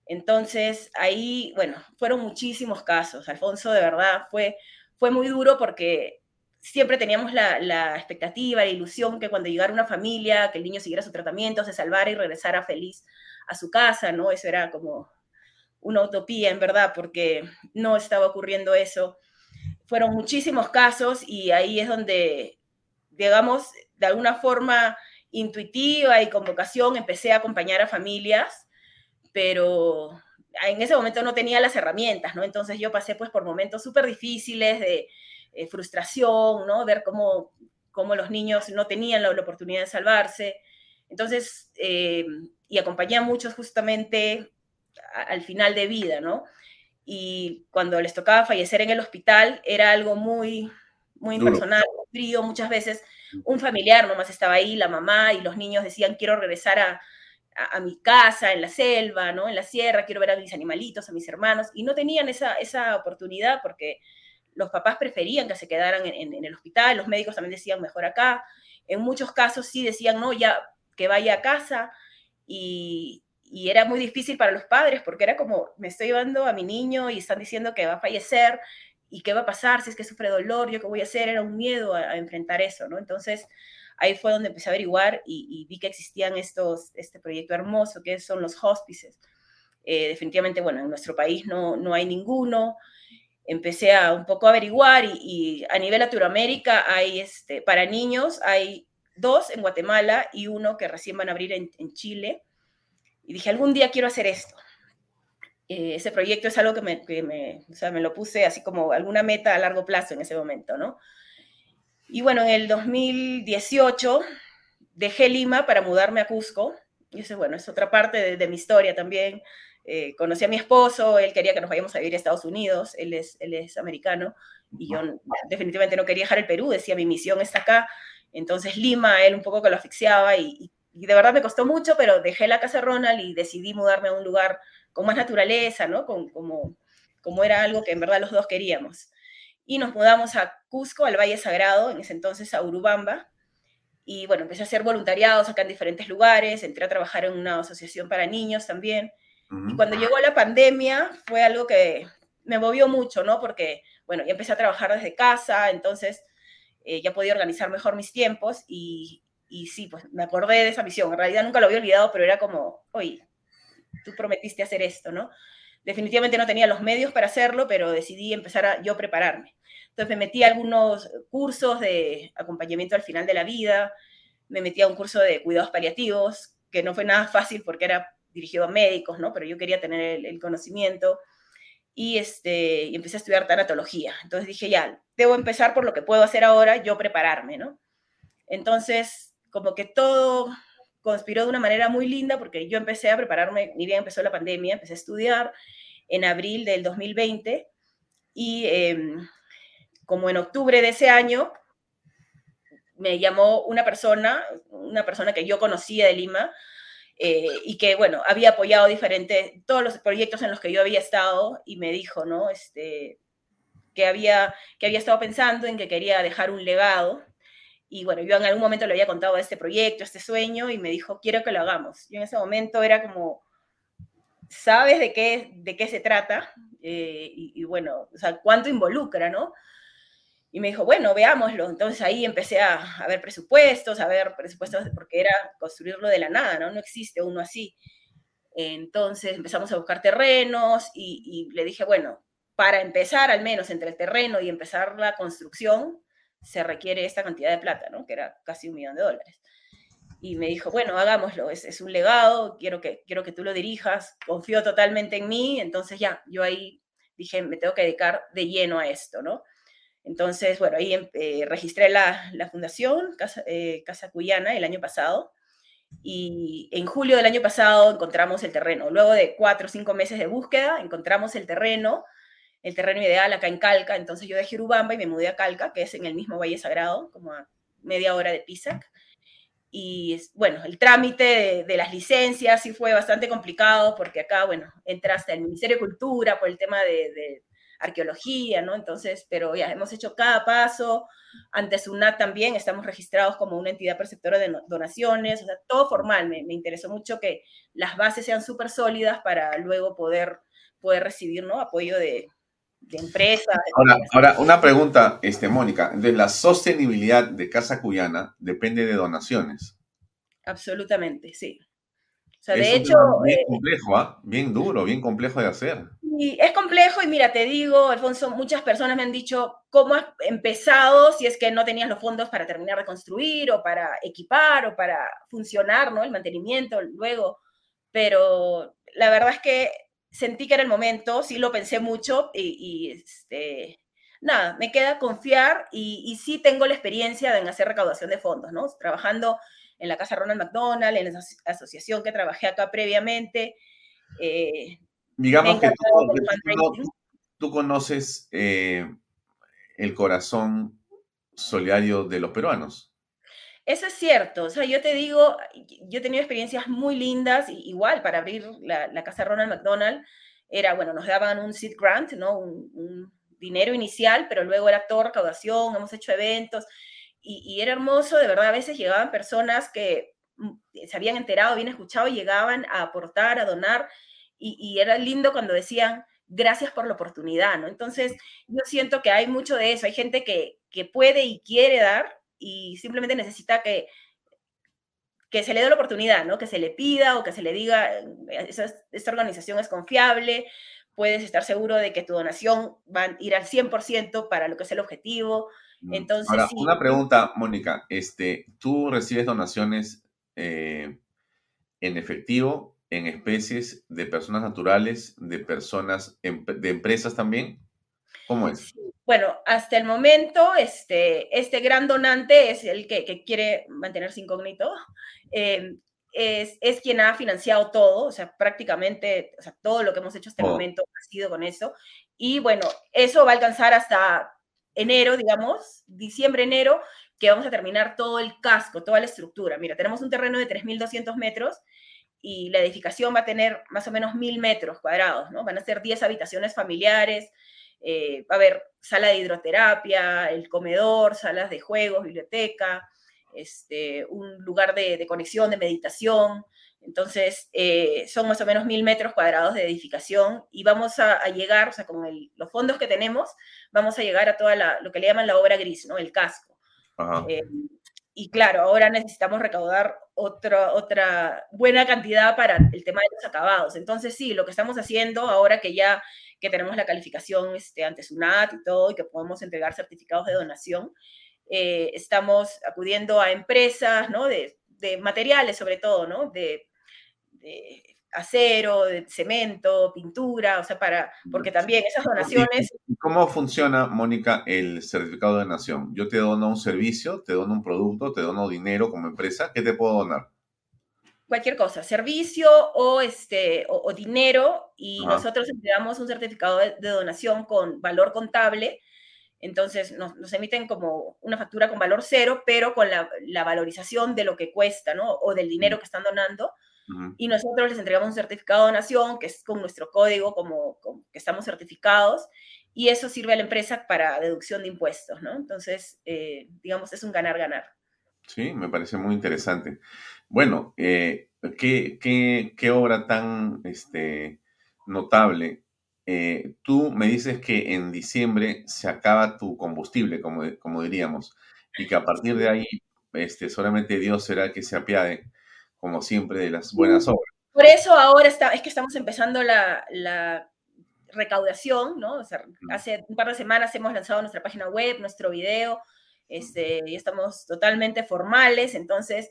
Entonces, ahí, bueno, fueron muchísimos casos. Alfonso, de verdad, fue, fue muy duro porque siempre teníamos la, la, expectativa, la ilusión que cuando llegara una familia, que el niño siguiera su tratamiento, se salvara y regresara feliz a su casa, ¿no? Eso era como una utopía, en verdad, porque no estaba ocurriendo eso. Fueron muchísimos casos y ahí es donde, digamos, de alguna forma intuitiva y con vocación empecé a acompañar a familias, pero en ese momento no tenía las herramientas, ¿no? Entonces yo pasé pues por momentos súper difíciles de eh, frustración, ¿no? Ver cómo, cómo, los niños no tenían la, oportunidad de salvarse. Entonces, eh, y acompañé a muchos justamente al final de vida, ¿no? Y cuando les tocaba fallecer en el hospital era algo muy, muy impersonal, frío, muchas veces un familiar nomás estaba ahí, la mamá y los niños decían, quiero regresar a, a, mi casa, en la selva, ¿no? En la sierra, quiero ver a mis animalitos, a mis hermanos, y no tenían esa, esa oportunidad porque los papás preferían que se quedaran en, en, el hospital, los médicos también decían mejor acá, en muchos casos sí decían, no, ya que vaya a casa, y, y era muy difícil para los padres porque era como, me estoy llevando a mi niño y están diciendo que va a fallecer y qué va a pasar si es que sufre dolor, yo qué voy a hacer, era un miedo a, enfrentar eso, ¿no? Entonces ahí fue donde empecé a averiguar y, vi que existían estos, este proyecto hermoso que son los hospices. Eh, definitivamente, bueno, en nuestro país no, no hay ninguno. Empecé a un poco averiguar y, a nivel Latinoamérica hay, este, para niños, hay dos en Guatemala y uno que recién van a abrir en, en Chile y dije, algún día quiero hacer esto. Eh, ese proyecto es algo que, me, que me, o sea, me lo puse así como alguna meta a largo plazo en ese momento, ¿no? Y bueno, en el 2018 dejé Lima para mudarme a Cusco. Y eso, bueno, es otra parte de, mi historia también. Eh, conocí a mi esposo, él quería que nos vayamos a vivir a Estados Unidos, él es, él es americano, y yo definitivamente no quería dejar el Perú, decía, mi misión está acá. Entonces Lima, él un poco que lo asfixiaba y y de verdad me costó mucho, pero dejé la casa Ronald y decidí mudarme a un lugar con más naturaleza, ¿no? Con, como, como era algo que en verdad los dos queríamos. Y nos mudamos a Cusco, al Valle Sagrado, en ese entonces a Urubamba. Y bueno, empecé a hacer voluntariados acá en diferentes lugares, entré a trabajar en una asociación para niños también. Y cuando llegó la pandemia fue algo que me movió mucho, ¿no? Porque, bueno, ya empecé a trabajar desde casa, entonces eh, ya podía organizar mejor mis tiempos y, y sí, pues me acordé de esa misión. En realidad nunca lo había olvidado, pero era como, oye, tú prometiste hacer esto, ¿no? Definitivamente no tenía los medios para hacerlo, pero decidí empezar a yo prepararme. Entonces me metí a algunos cursos de acompañamiento al final de la vida, me metí a un curso de cuidados paliativos, que no fue nada fácil porque era dirigido a médicos, ¿no? Pero yo quería tener el, conocimiento y, este, y empecé a estudiar tanatología. Entonces dije, ya, debo empezar por lo que puedo hacer ahora, yo prepararme, ¿no? Entonces, como que todo conspiró de una manera muy linda porque yo empecé a prepararme, ni bien empezó la pandemia, empecé a estudiar en abril del 2020 y em, como en octubre de ese año me llamó una persona, una persona que yo conocía de Lima eh, y que, bueno, había apoyado diferentes, todos los proyectos en los que yo había estado y me dijo, ¿no? Este, que había, que había estado pensando en que quería dejar un legado y bueno, yo en algún momento le había contado este proyecto, este sueño, y me dijo, quiero que lo hagamos. Yo en ese momento era como, ¿sabes de qué, de qué se trata? Eh, y, bueno, o sea, ¿cuánto involucra, no? Y me dijo, bueno, veámoslo. Entonces ahí empecé a, a, ver presupuestos, a ver presupuestos, porque era construirlo de la nada, ¿no? No existe uno así. Entonces empezamos a buscar terrenos y, y le dije, bueno, para empezar al menos entre el terreno y empezar la construcción, se requiere esta cantidad de plata, ¿no? Que era casi un millón de dólares. Y me dijo, bueno, hagámoslo, es, un legado, quiero que, quiero que tú lo dirijas, confío totalmente en mí, entonces ya, yo ahí dije, me tengo que dedicar de lleno a esto, ¿no? Entonces, bueno, ahí eh, registré la, la fundación Casa, eh, Casa Cuyana el año pasado y en julio del año pasado encontramos el terreno. Luego de cuatro o cinco meses de búsqueda, encontramos el terreno el terreno ideal acá en Calca, entonces yo dejé Urubamba y me mudé a Calca, que es en el mismo Valle Sagrado, como a media hora de Pisac. Y bueno, el trámite de, las licencias sí fue bastante complicado porque acá, bueno, entra hasta el Ministerio de Cultura por el tema de, arqueología, ¿no? Entonces, pero ya hemos hecho cada paso. Ante SUNAT también estamos registrados como una entidad perceptora de donaciones, o sea, todo formal. Me, me interesó mucho que las bases sean súper sólidas para luego poder, poder recibir, ¿no? Apoyo de, de empresas. Ahora, ahora, una pregunta, este, Mónica. De la sostenibilidad de Casa Cuyana depende de donaciones. Absolutamente, sí. O sea, de hecho. Bien eh, complejo, ¿ah? bien duro, bien complejo de hacer. Y es complejo, y mira, te digo, Alfonso, muchas personas me han dicho cómo has empezado si es que no tenías los fondos para terminar de construir o para equipar o para funcionar, ¿no? El mantenimiento luego. Pero la verdad es que sentí que era el momento, sí lo pensé mucho y, este, nada, me queda confiar y, sí tengo la experiencia en hacer recaudación de fondos, ¿no? Trabajando en la Casa Ronald McDonald, en esa asociación que trabajé acá previamente. Eh, Digamos que tú, conoces eh, el corazón solidario de los peruanos. Eso es cierto, o sea, yo te digo, yo he tenido experiencias muy lindas, igual para abrir la, casa Ronald McDonald, era, bueno, nos daban un seed grant, ¿no? Un, dinero inicial, pero luego era toda recaudación, hemos hecho eventos, y, era hermoso, de verdad, a veces llegaban personas que mm, se habían enterado, habían escuchado, y llegaban a aportar, a donar, y, era lindo cuando decían, gracias por la oportunidad, ¿no? Entonces, yo siento que hay mucho de eso, hay gente que, que puede y quiere dar, y simplemente necesita que, que se le dé la oportunidad, ¿no? Que se le pida o que se le diga, eh, esta organización es confiable, puedes estar seguro de que tu donación va a ir al 100% para lo que es el objetivo. Mm, Entonces, Ahora, una pregunta, Mónica, este, ¿tú recibes donaciones eh, en efectivo, en especies, de personas naturales, de personas, de empresas también? ¿Cómo es? Bueno, hasta el momento, este, este gran donante es el que, quiere mantenerse incógnito. Eh, es, es, quien ha financiado todo, o sea, prácticamente, o sea, todo lo que hemos hecho hasta el momento ha sido con eso. Y bueno, eso va a alcanzar hasta enero, digamos, diciembre, enero, que vamos a terminar todo el casco, toda la estructura. Mira, tenemos un terreno de 3.200 metros y la edificación va a tener más o menos 1.000 metros cuadrados, ¿no? Van a ser 10 habitaciones familiares, eh, va a haber sala de hidroterapia, el comedor, salas de juegos, biblioteca, este, un lugar de, conexión, de meditación. Entonces, eh, son más o menos mil metros cuadrados de edificación y vamos a, llegar, o sea, con los fondos que tenemos, vamos a llegar a toda la, lo que le llaman la obra gris, ¿no? El casco. Eh, y claro, ahora necesitamos recaudar otra, otra buena cantidad para el tema de los acabados. Entonces, sí, lo que estamos haciendo ahora que ya que tenemos la calificación este, ante SUNAT y todo, y que podemos entregar certificados de donación, eh, estamos acudiendo a empresas, ¿no? De, de materiales sobre todo, ¿no? De, de acero, de cemento, pintura, o sea, para, porque también esas donaciones... ¿Cómo funciona, Mónica, el certificado de donación? Yo te dono un servicio, te dono un producto, te dono dinero como empresa, ¿qué te puedo donar? Cualquier cosa, servicio o, este, o, dinero, y nosotros entregamos un certificado de, donación con valor contable, entonces nos, nos, emiten como una factura con valor cero, pero con la, la, valorización de lo que cuesta, ¿no? O del dinero que están donando y nosotros les entregamos un certificado de donación, que es con nuestro código como, que estamos certificados, y eso sirve a la empresa para deducción de impuestos, ¿no? Entonces, eh, digamos, es un ganar-ganar. Sí, me parece muy interesante. Bueno, eh, ¿qué, qué, qué, obra tan este, notable. Eh, tú me dices que en diciembre se acaba tu combustible, como, como diríamos, y que a partir de ahí este, solamente Dios será el que se apiade como siempre, de las buenas obras. Por eso ahora está, es que estamos empezando la, la recaudación, ¿no? O sea, hace un par de semanas hemos lanzado nuestra página web, nuestro video, este, y estamos totalmente formales, entonces,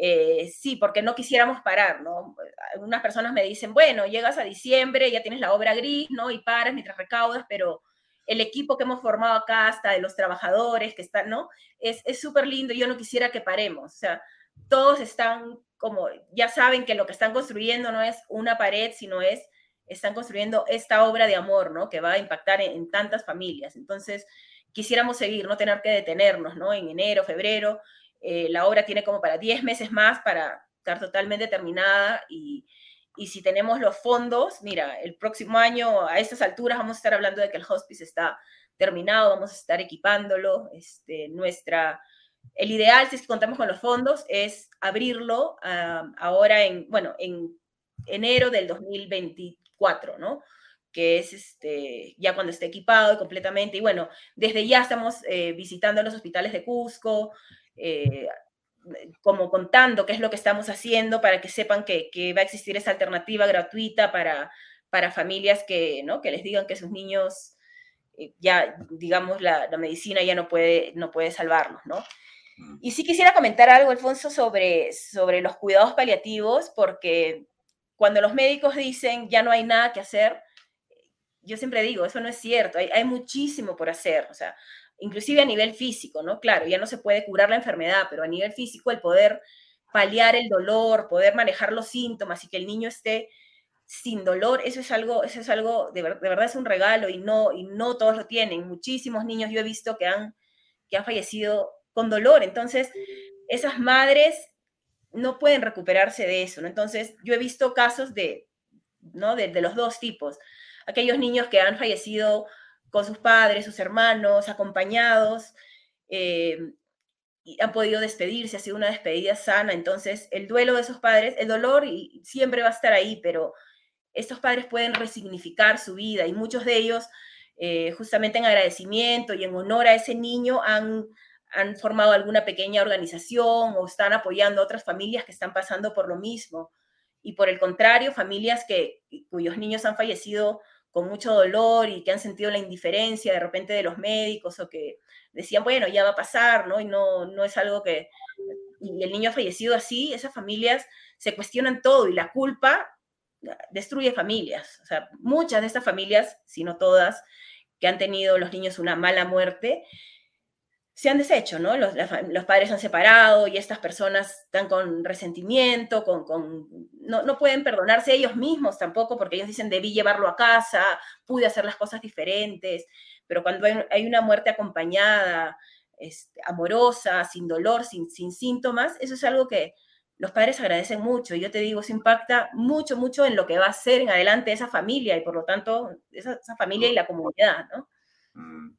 eh, sí, porque no quisiéramos parar, ¿no? Algunas personas me dicen, bueno, llegas a diciembre, ya tienes la obra gris, ¿no? Y paras mientras recaudas, pero el equipo que hemos formado acá, hasta de los trabajadores que están, ¿no? Es súper lindo, yo no quisiera que paremos, o sea, todos están como ya saben que lo que están construyendo no es una pared, sino es, están construyendo esta obra de amor, ¿no? Que va a impactar en, tantas familias. Entonces, quisiéramos seguir, no tener que detenernos, ¿no? En enero, febrero, eh, la obra tiene como para 10 meses más para estar totalmente terminada y, y si tenemos los fondos, mira, el próximo año a estas alturas vamos a estar hablando de que el hospice está terminado, vamos a estar equipándolo, este, nuestra el ideal, si es que contamos con los fondos, es abrirlo ah, ahora en, bueno, en enero del 2024, ¿no? Que es este, ya cuando esté equipado completamente. Y bueno, desde ya estamos eh, visitando los hospitales de Cusco, eh, como contando qué es lo que estamos haciendo para que sepan que, va a existir esa alternativa gratuita para, para familias que, ¿no? que les digan que sus niños eh, ya, digamos, la, la, medicina ya no puede, no puede salvarlos, ¿no? Y sí quisiera comentar algo, Alfonso, sobre, sobre los cuidados paliativos, porque cuando los médicos dicen ya no hay nada que hacer, yo siempre digo, eso no es cierto, hay, hay muchísimo por hacer, o sea, inclusive a nivel físico, ¿no? Claro, ya no se puede curar la enfermedad, pero a nivel físico el poder paliar el dolor, poder manejar los síntomas y que el niño esté sin dolor, eso es algo, eso es algo, de, de verdad es un regalo y no, y no todos lo tienen. Muchísimos niños yo he visto que han, que han fallecido con dolor. Entonces, esas madres no pueden recuperarse de eso, ¿no? Entonces, yo he visto casos de, ¿no? De, los dos tipos. Aquellos niños que han fallecido con sus padres, sus hermanos, acompañados, eh, han podido despedirse, ha sido una despedida sana. Entonces, el duelo de esos padres, el dolor siempre va a estar ahí, pero estos padres pueden resignificar su vida y muchos de ellos, eh, justamente en agradecimiento y en honor a ese niño, han han formado alguna pequeña organización o están apoyando a otras familias que están pasando por lo mismo. Y por el contrario, familias que, cuyos niños han fallecido con mucho dolor y que han sentido la indiferencia de repente de los médicos o que decían, bueno, ya va a pasar, ¿no? Y no, no es algo que... Y el niño ha fallecido así, esas familias se cuestionan todo y la culpa destruye familias. O sea, muchas de estas familias, si no todas, que han tenido los niños una mala muerte, se han deshecho, ¿no? Los, padres han separado y estas personas están con resentimiento, con, no, pueden perdonarse ellos mismos tampoco porque ellos dicen debí llevarlo a casa, pude hacer las cosas diferentes, pero cuando hay, una muerte acompañada, este, amorosa, sin dolor, sin, síntomas, eso es algo que los padres agradecen mucho. Yo te digo, eso impacta mucho, mucho en lo que va a ser en adelante esa familia y por lo tanto esa, esa familia y la comunidad, ¿no? Mm.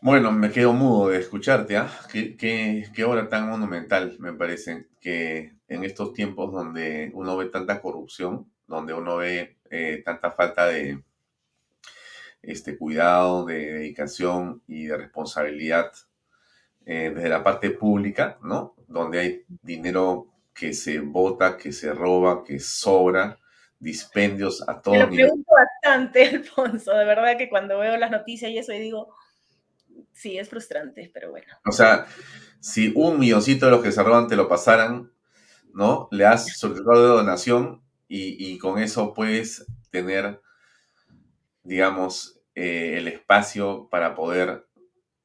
Bueno, me quedo mudo de escucharte, ¿ah? Qué, qué, obra tan monumental, me parece, que en estos tiempos donde uno ve tanta corrupción, donde uno ve eh, tanta falta de este, cuidado, de dedicación y de responsabilidad eh, desde la parte pública, ¿no? Donde hay dinero que se vota, que se roba, que sobra, dispendios a todo Me lo pregunto bastante, Alfonso, de verdad que cuando veo las noticias y eso, y digo, sí, es frustrante, pero bueno. O sea, si un milloncito de los que se roban te lo pasaran, ¿no? Le das certificado de donación y, con eso puedes tener, digamos, eh, el espacio para poder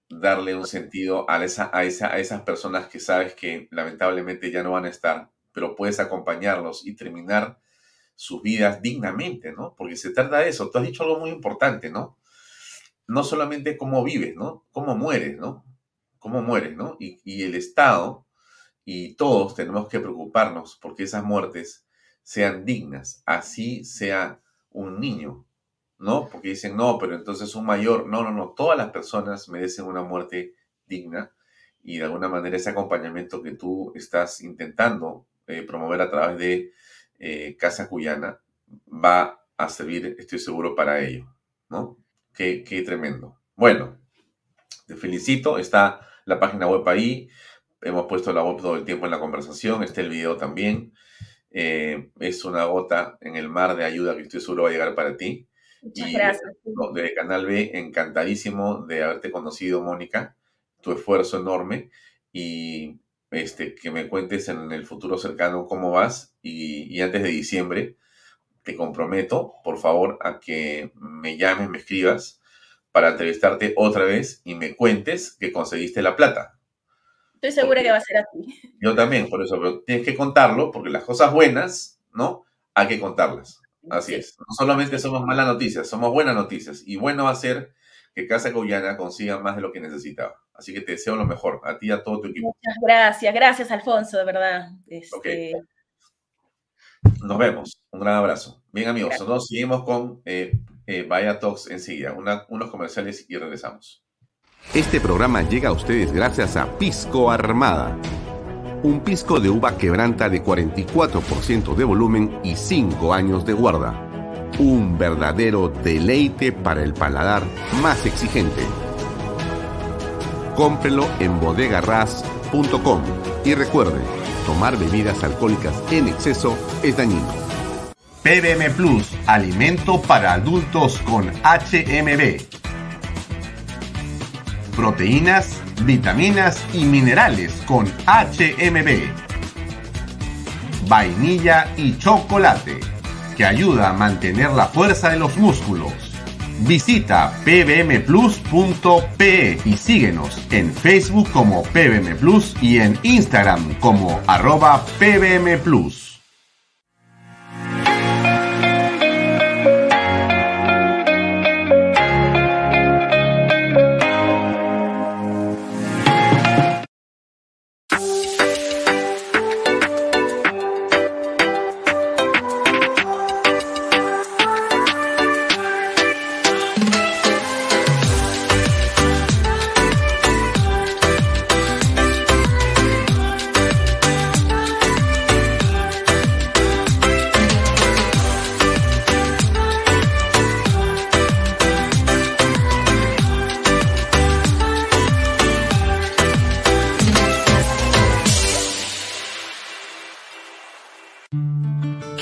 darle un sentido a, esa, a, esa, a esas personas que sabes que lamentablemente ya no van a estar, pero puedes acompañarlos y terminar sus vidas dignamente, ¿no? Porque se trata de eso. Tú has dicho algo muy importante, ¿no? No solamente cómo vives, ¿no? Cómo mueres, ¿no? Cómo mueres, ¿no? Y, el Estado y todos tenemos que preocuparnos porque esas muertes sean dignas, así sea un niño, ¿no? Porque dicen, no, pero entonces un mayor, no, no, no, todas las personas merecen una muerte digna y de alguna manera ese acompañamiento que tú estás intentando eh, promover a través de eh, Casa Cuyana va a servir, estoy seguro, para ello, ¿no? Qué, tremendo. Bueno, te felicito. Está la página web ahí. Hemos puesto la web todo el tiempo en la conversación. Está el video también. Eh, es una gota en el mar de ayuda que estoy seguro va a llegar para ti. Muchas gracias. De Canal B, encantadísimo de haberte conocido, Mónica. Tu esfuerzo enorme. Y este, que me cuentes en el futuro cercano cómo vas. y antes de diciembre, te comprometo, por favor, a que me llames, me escribas para entrevistarte otra vez y me cuentes que conseguiste la plata. Estoy segura que va a ser así. Yo también, por eso, pero tienes que contarlo, porque las cosas buenas, ¿no? Hay que contarlas. Así es. No solamente somos malas noticias, somos buenas noticias. Y bueno va a ser que Casa Guyana consiga más de lo que necesitaba. Así que te deseo lo mejor, a ti y a todo tu equipo. Muchas gracias, gracias Alfonso, de verdad. Este, nos vemos. Un gran abrazo. Bien, amigos, nosotros seguimos con eh, eh, Vaya Talks enseguida. unos comerciales y regresamos. Este programa llega a ustedes gracias a Pisco Armada. Un pisco de uva quebranta de 44% de volumen y 5 años de guarda. Un verdadero deleite para el paladar más exigente. Cómprelo en bodegarras.com y recuerde, tomar bebidas alcohólicas en exceso es dañino. PBM Plus, alimento para adultos con HMB. Proteínas, vitaminas y minerales con HMB. Vainilla y chocolate, que ayuda a mantener la fuerza de los músculos. Visita pbmplus.pe y síguenos en Facebook como PBM Plus y en Instagram como arroba PBM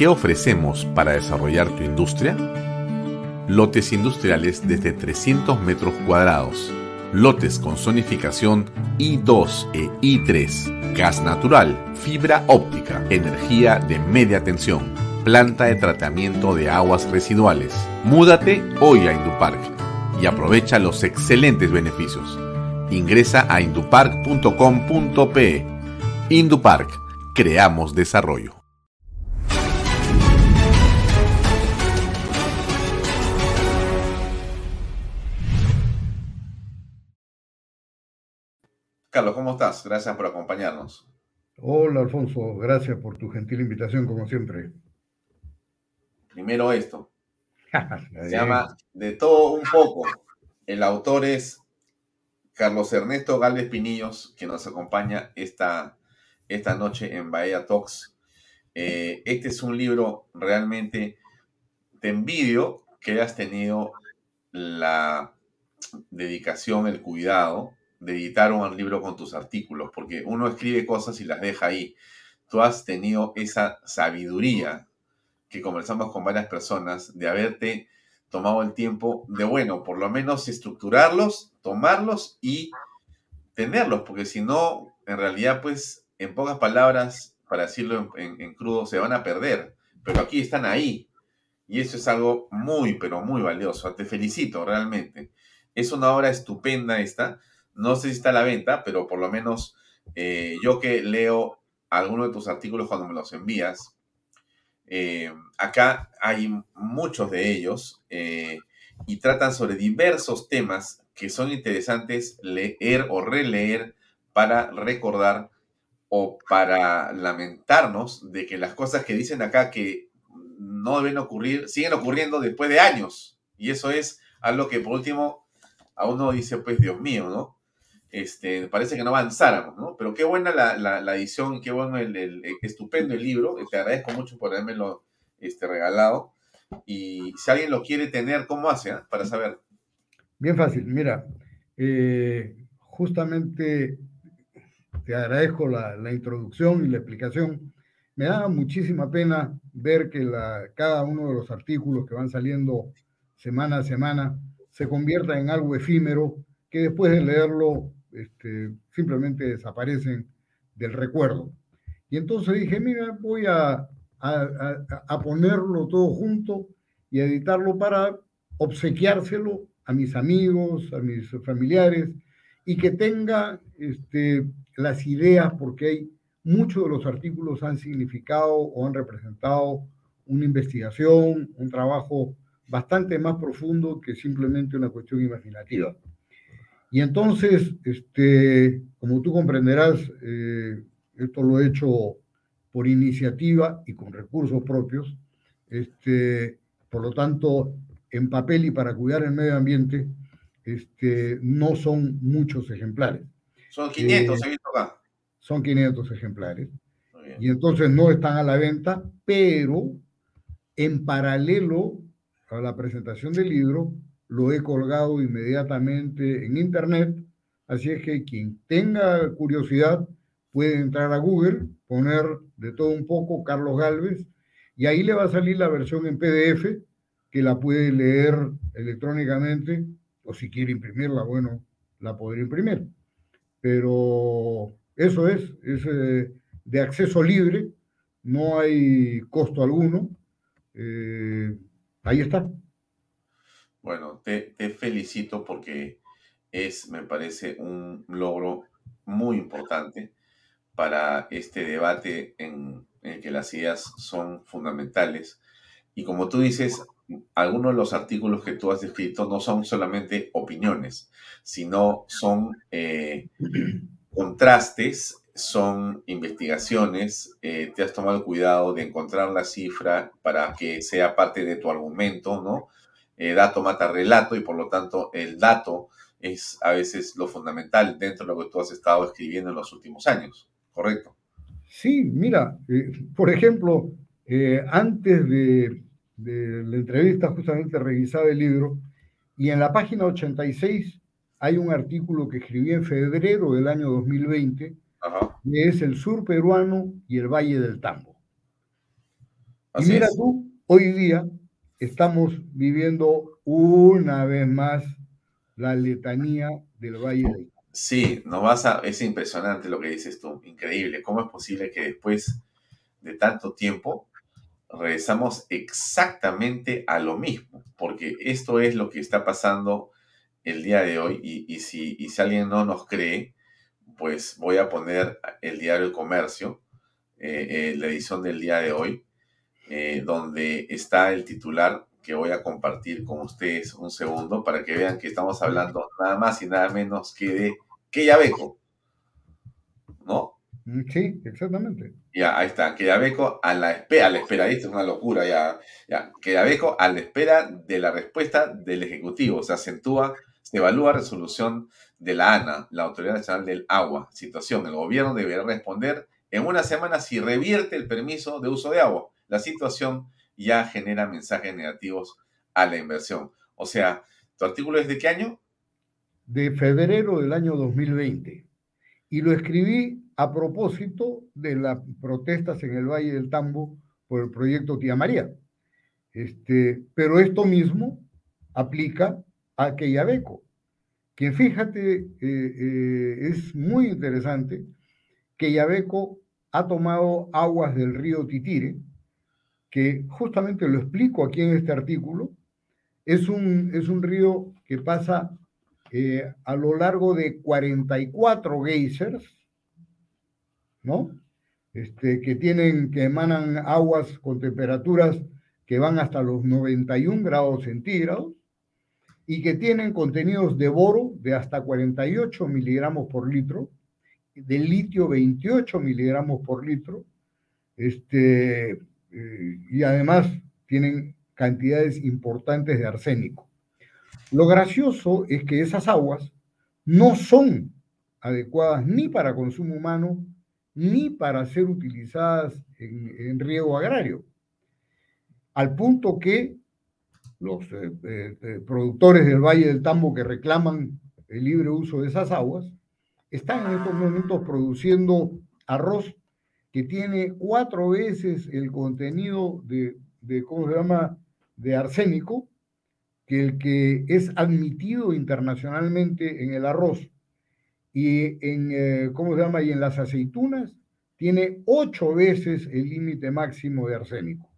¿Qué ofrecemos para desarrollar tu industria? Lotes industriales desde 300 metros cuadrados. Lotes con zonificación I2 e I3. Gas natural, fibra óptica, energía de media tensión, planta de tratamiento de aguas residuales. Múdate hoy a Indupark y aprovecha los excelentes beneficios. Ingresa a indupark.com.pe. Indupark, creamos desarrollo. Carlos, ¿cómo estás? Gracias por acompañarnos. Hola, Alfonso. Gracias por tu gentil invitación, como siempre. Primero esto. Se llama De todo un poco. El autor es Carlos Ernesto Galvez Pinillos, que nos acompaña esta, esta noche en Bahía Talks. Eh, este es un libro realmente, te envidio que hayas tenido la dedicación, el cuidado de editar un libro con tus artículos, porque uno escribe cosas y las deja ahí. Tú has tenido esa sabiduría que conversamos con varias personas de haberte tomado el tiempo de, bueno, por lo menos estructurarlos, tomarlos y tenerlos, porque si no, en realidad, pues, en pocas palabras, para decirlo en, crudo, se van a perder. Pero aquí están ahí. Y eso es algo muy, pero muy valioso. Te felicito, realmente. Es una obra estupenda esta. No sé si está a la venta, pero por lo menos eh, yo que leo algunos de tus artículos cuando me los envías, eh, acá hay muchos de ellos eh, y tratan sobre diversos temas que son interesantes leer o releer para recordar o para lamentarnos de que las cosas que dicen acá que no deben ocurrir, siguen ocurriendo después de años. Y eso es algo que por último a uno dice, pues Dios mío, ¿no? Este, parece que no avanzáramos, ¿no? Pero qué buena la, la, edición, qué bueno el, estupendo el libro. Te agradezco mucho por habermelo este, regalado. Y si alguien lo quiere tener, ¿cómo hace? Ah? Para saber. Bien fácil, mira, eh, justamente te agradezco la, la, introducción y la explicación. Me da muchísima pena ver que la, cada uno de los artículos que van saliendo semana a semana se convierta en algo efímero que después de leerlo este, simplemente desaparecen del recuerdo. Y entonces dije, mira, voy a, ponerlo todo junto y editarlo para obsequiárselo a mis amigos, a mis familiares, y que tenga este, las ideas, porque hay muchos de los artículos han significado o han representado una investigación, un trabajo bastante más profundo que simplemente una cuestión imaginativa. Y entonces, este, como tú comprenderás, eh, esto lo he hecho por iniciativa y con recursos propios. Este, por lo tanto, en papel y para cuidar el medio ambiente, este, no son muchos ejemplares. Son 500, eh, acá. Son 500 ejemplares. Y entonces no están a la venta, pero en paralelo a la presentación del libro, lo he colgado inmediatamente en internet, así es que quien tenga curiosidad puede entrar a Google, poner de todo un poco Carlos Galvez, y ahí le va a salir la versión en PDF, que la puede leer electrónicamente, o si quiere imprimirla, bueno, la podría imprimir. Pero eso es, es eh, de acceso libre, no hay costo alguno. Eh, ahí está. Bueno, te, felicito porque es, me parece, un logro muy importante para este debate en, el que las ideas son fundamentales. Y como tú dices, algunos de los artículos que tú has escrito no son solamente opiniones, sino son eh, contrastes, son investigaciones, eh, te has tomado el cuidado de encontrar la cifra para que sea parte de tu argumento, ¿no? Eh, dato mata relato y por lo tanto el dato es a veces lo fundamental dentro de lo que tú has estado escribiendo en los últimos años, ¿correcto? Sí, mira, eh, por ejemplo, eh, antes de, la entrevista justamente revisaba el libro y en la página 86 hay un artículo que escribí en febrero del año 2020 que es el sur peruano y el Valle del Tambo. y mira tú, hoy día estamos viviendo una vez más la letanía del Valle del Sí, no vas a, es impresionante lo que dices tú, increíble. ¿Cómo es posible que después de tanto tiempo regresamos exactamente a lo mismo? Porque esto es lo que está pasando el día de hoy y, si, si alguien no nos cree, pues voy a poner el diario El Comercio, eh, eh, la edición del día de hoy, eh, donde está el titular que voy a compartir con ustedes un segundo para que vean que estamos hablando nada más y nada menos que de Queyabeco. ¿No? Mm, sí, exactamente. Ya, ahí está. Queyabeco a la espera, a la espera, esto es una locura ya. ya. Queyabeco a la espera de la respuesta del Ejecutivo. Se acentúa, se evalúa resolución de la ANA, la Autoridad Nacional del Agua. Situación, el gobierno deberá responder en una semana si revierte el permiso de uso de agua. La situación ya genera mensajes negativos a la inversión. O sea, ¿tu artículo es de qué año? De febrero del año 2020. Y lo escribí a propósito de las protestas en el Valle del Tambo por el proyecto Tía María. Este, pero esto mismo aplica a Queyabeco, que fíjate, eh, eh, es muy interesante, que Yabeco ha tomado aguas del río Titire, que justamente lo explico aquí en este artículo, es un, es un río que pasa eh, a lo largo de 44 geysers, ¿no? Este, que tienen, que emanan aguas con temperaturas que van hasta los 91 grados centígrados y que tienen contenidos de boro de hasta 48 miligramos por litro, de litio 28 miligramos por litro, este, eh, y además tienen cantidades importantes de arsénico. Lo gracioso es que esas aguas no son adecuadas ni para consumo humano ni para ser utilizadas en, riego agrario. Al punto que los eh, eh, productores del Valle del Tambo que reclaman el libre uso de esas aguas, están en estos momentos produciendo arroz que tiene cuatro veces el contenido de, de, ¿cómo se llama?, de arsénico que el que es admitido internacionalmente en el arroz y en, eh, ¿cómo se llama?, y en las aceitunas tiene ocho veces el límite máximo de arsénico.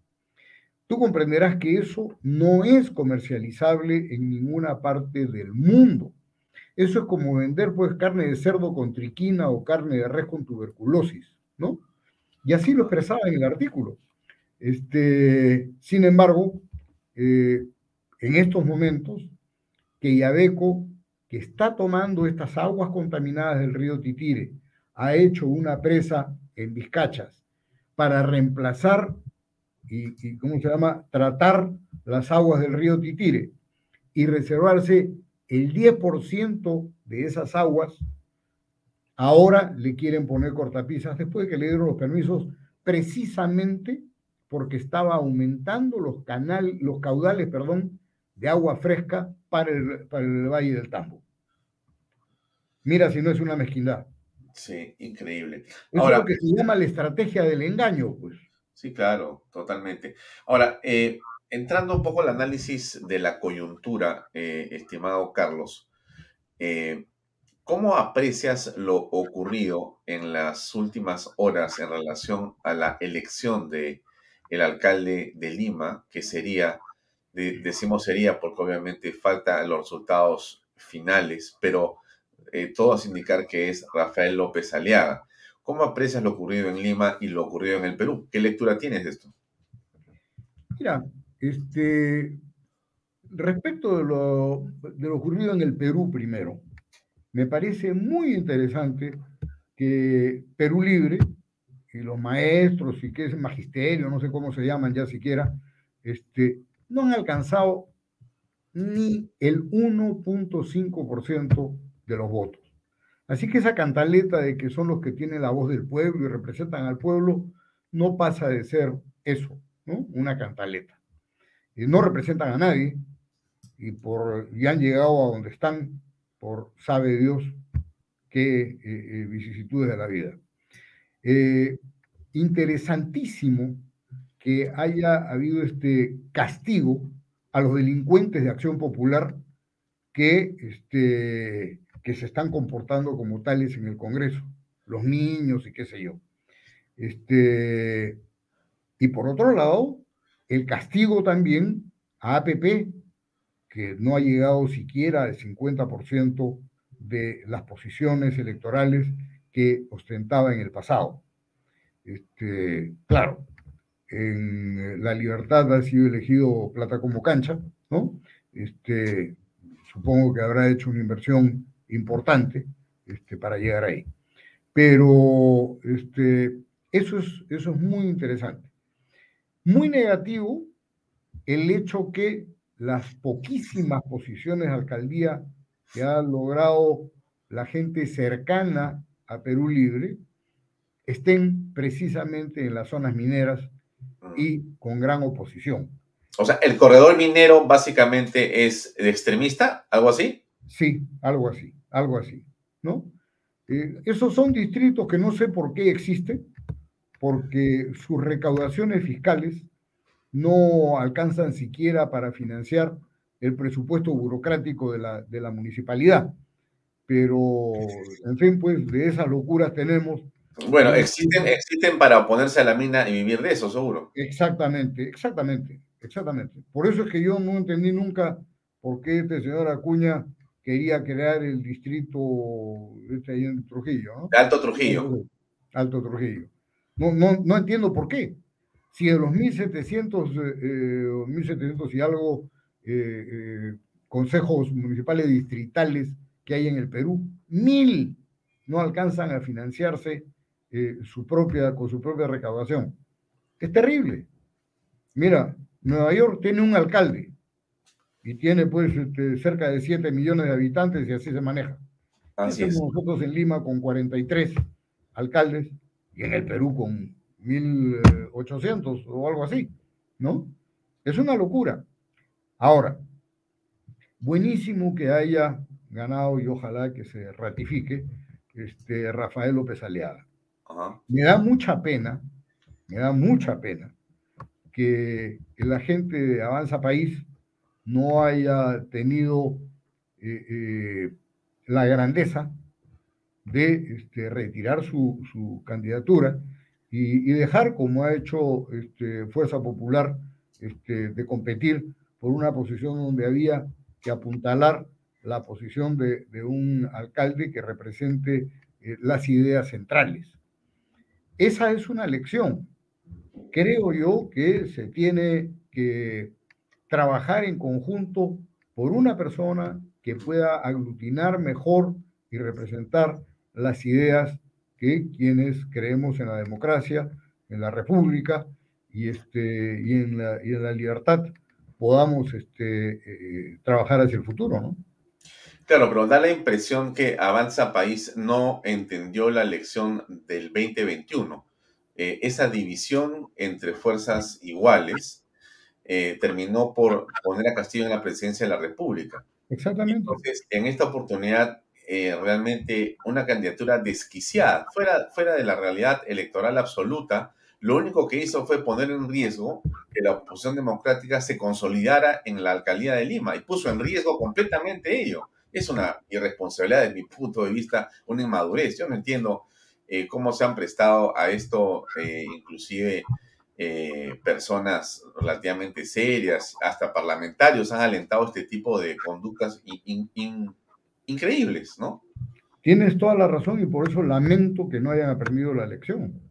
Tú comprenderás que eso no es comercializable en ninguna parte del mundo. Eso es como vender pues carne de cerdo con triquina o carne de res con tuberculosis, ¿no? Y así lo expresaba en el artículo. Este, sin embargo, eh, en estos momentos, que Yabeco, que está tomando estas aguas contaminadas del río Titire, ha hecho una presa en Vizcachas para reemplazar y, y, ¿cómo se llama? Tratar las aguas del río Titire y reservarse el 10% de esas aguas ahora le quieren poner cortapisas después de que le dieron los permisos precisamente porque estaba aumentando los, canal, los caudales perdón, de agua fresca para el, para el Valle del Tambo. Mira si no es una mezquindad. Sí, increíble. Ahora, es lo que se llama la estrategia del engaño, pues. Sí, claro, totalmente. Ahora, eh, entrando un poco al análisis de la coyuntura, eh, estimado Carlos, eh, ¿cómo aprecias lo ocurrido en las últimas horas en relación a la elección de el alcalde de Lima, que sería, decimos sería porque obviamente faltan los resultados finales, pero eh, todo hace indicar que es Rafael López Aliaga. ¿Cómo aprecias lo ocurrido en Lima y lo ocurrido en el Perú? ¿Qué lectura tienes de esto? Mira, este, respecto de lo, de lo ocurrido en el Perú primero, me parece muy interesante que Perú Libre y los maestros y que es magisterio, no sé cómo se llaman ya siquiera, este, no han alcanzado ni el 1.5% de los votos. Así que esa cantaleta de que son los que tienen la voz del pueblo y representan al pueblo no pasa de ser eso, ¿no? Una cantaleta no representan a nadie y, por, y han llegado a donde están por sabe Dios qué eh, eh, vicisitudes de la vida. Eh, interesantísimo que haya habido este castigo a los delincuentes de acción popular que, este, que se están comportando como tales en el Congreso, los niños y qué sé yo. Este, y por otro lado, el castigo también a APP, que no ha llegado siquiera al 50% de las posiciones electorales que ostentaba en el pasado. Este, claro, en la libertad ha sido elegido plata como cancha, ¿no? Este, supongo que habrá hecho una inversión importante este, para llegar ahí. Pero este, eso, es, eso es muy interesante. Muy negativo el hecho que las poquísimas posiciones de alcaldía que ha logrado la gente cercana a Perú Libre, estén precisamente en las zonas mineras y con gran oposición. O sea, el corredor minero básicamente es extremista, algo así. Sí, algo así, algo así, ¿no? Eh, esos son distritos que no sé por qué existen, porque sus recaudaciones fiscales no alcanzan siquiera para financiar el presupuesto burocrático de la, de la municipalidad. Pero, en fin, pues de esas locuras tenemos. Bueno, existen, existen para oponerse a la mina y vivir de eso, seguro. Exactamente, exactamente, exactamente. Por eso es que yo no entendí nunca por qué este señor Acuña quería crear el distrito este ahí en Trujillo, ¿no? De Alto Trujillo. Alto Trujillo. No, no, no entiendo por qué. Si de los 1700, eh, 1700 eh, y algo eh, eh, consejos municipales distritales que hay en el Perú, mil no alcanzan a financiarse su propia, con su propia recaudación. Es terrible. Mira, Nueva York tiene un alcalde y tiene pues este, cerca de 7 millones de habitantes y así se maneja. Así es. Nosotros en Lima con 43 alcaldes y en el Perú con 1.800 o algo así, ¿no? Es una locura. Ahora, buenísimo que haya ganado y ojalá que se ratifique este Rafael López Aliaga. Me da mucha pena, me da mucha pena que, la gente de Avanza País no haya tenido eh, eh, la grandeza de este, retirar su, su candidatura y, dejar, como ha hecho este, Fuerza Popular, este, de competir por una posición donde había que apuntalar la posición de, un alcalde que represente eh, las ideas centrales. Esa es una lección. Creo yo que se tiene que trabajar en conjunto por una persona que pueda aglutinar mejor y representar las ideas que quienes creemos en la democracia, en la república y, este, y, en, la, y en la libertad podamos este, eh, trabajar hacia el futuro, ¿no? Claro, pero da la impresión que Avanza País no entendió la lección del 2021. Eh, esa división entre fuerzas iguales eh, terminó por poner a Castillo en la presidencia de la República. Exactamente. Entonces, en esta oportunidad eh, realmente una candidatura desquiciada, fuera, fuera de la realidad electoral absoluta. Lo único que hizo fue poner en riesgo que la oposición democrática se consolidara en la alcaldía de Lima y puso en riesgo completamente ello. Es una irresponsabilidad desde mi punto de vista, una inmadurez. Yo no entiendo eh, cómo se han prestado a esto, eh, inclusive personas relativamente serias, hasta parlamentarios han alentado este tipo de conductas increíbles, ¿no? Tienes toda la razón y por eso lamento que no hayan aprendido la lección.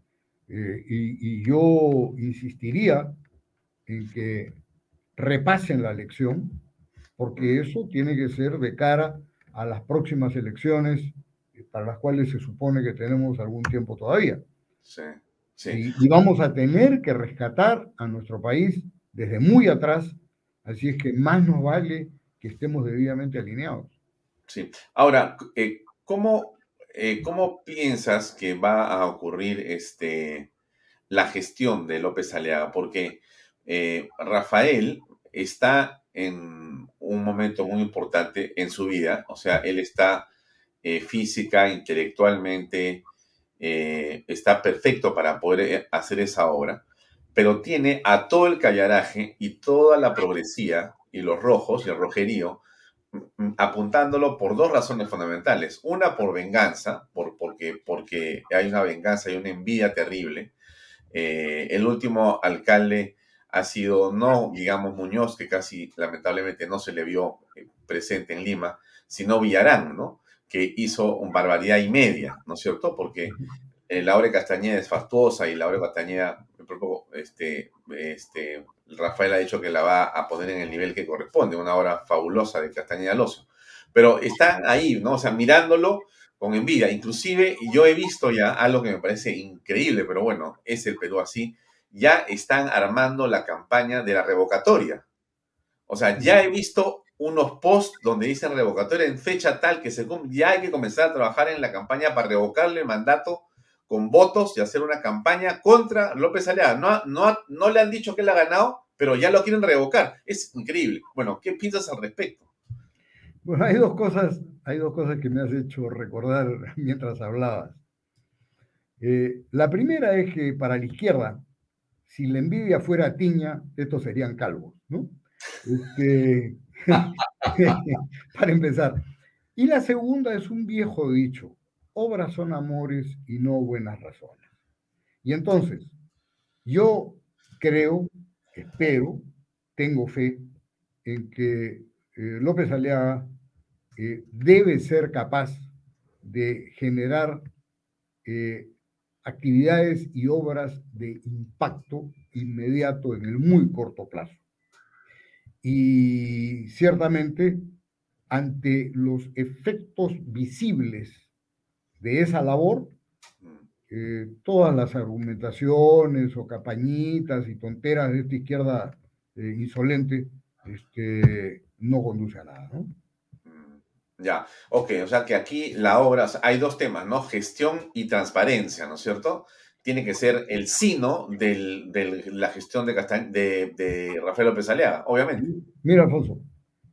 Eh, y, yo insistiría en que repasen la lección, porque eso tiene que ser de cara a las próximas elecciones para las cuales se supone que tenemos algún tiempo todavía. Sí, sí. y vamos a tener que rescatar a nuestro país desde muy atrás, así es que más nos vale que estemos debidamente alineados. Sí. Ahora, eh, ¿cómo, eh, ¿cómo, piensas que va a ocurrir este, la gestión de López Aliaga? Porque eh, Rafael está en un momento muy importante en su vida, o sea, él está física, intelectualmente, está perfecto para poder hacer esa obra, pero tiene a todo el callaraje y toda la progresía y los rojos y el rojerío apuntándolo por dos razones fundamentales. Una por venganza, por, porque, porque hay una venganza y una envidia terrible. Eh, el último alcalde ha sido no, digamos, Muñoz, que casi lamentablemente no se le vio eh, presente en Lima, sino Villarán, ¿no? Que hizo un barbaridad y media, ¿no es cierto? Porque eh, Laura Castañeda es fastuosa y Laura Castañeda, este, este, Rafael ha dicho que la va a poner en el nivel que corresponde, una obra fabulosa de Castañeda Lozo. Pero están ahí, ¿no? O sea, mirándolo con envidia. Inclusive yo he visto ya algo que me parece increíble, pero bueno, es el Perú así. Ya están armando la campaña de la revocatoria. O sea, ya he visto unos posts donde dicen revocatoria en fecha tal que se ya hay que comenzar a trabajar en la campaña para revocarle el mandato con votos y hacer una campaña contra López Aliaga. No, no, no le han dicho que él ha ganado, pero ya lo quieren revocar. Es increíble. Bueno, ¿qué piensas al respecto? Bueno, hay dos cosas, hay dos cosas que me has hecho recordar mientras hablabas. Eh, la primera es que para la izquierda, si la envidia fuera tiña, estos serían calvos, ¿no? Este, para empezar. Y la segunda es un viejo dicho, obras son amores y no buenas razones. Y entonces, yo creo, espero, tengo fe en que eh, López Aliaga eh, debe ser capaz de generar eh, actividades y obras de impacto inmediato en el muy corto plazo. Y ciertamente, ante los efectos visibles de esa labor, eh, todas las argumentaciones o capañitas y tonteras de esta izquierda eh, insolente este, no conduce a nada, ¿no? Ya, ok, o sea que aquí la obra, hay dos temas, ¿no? Gestión y transparencia, ¿no es cierto? Tiene que ser el sino de la gestión de, de, Rafael López Aliaga, obviamente. Mira, Alfonso,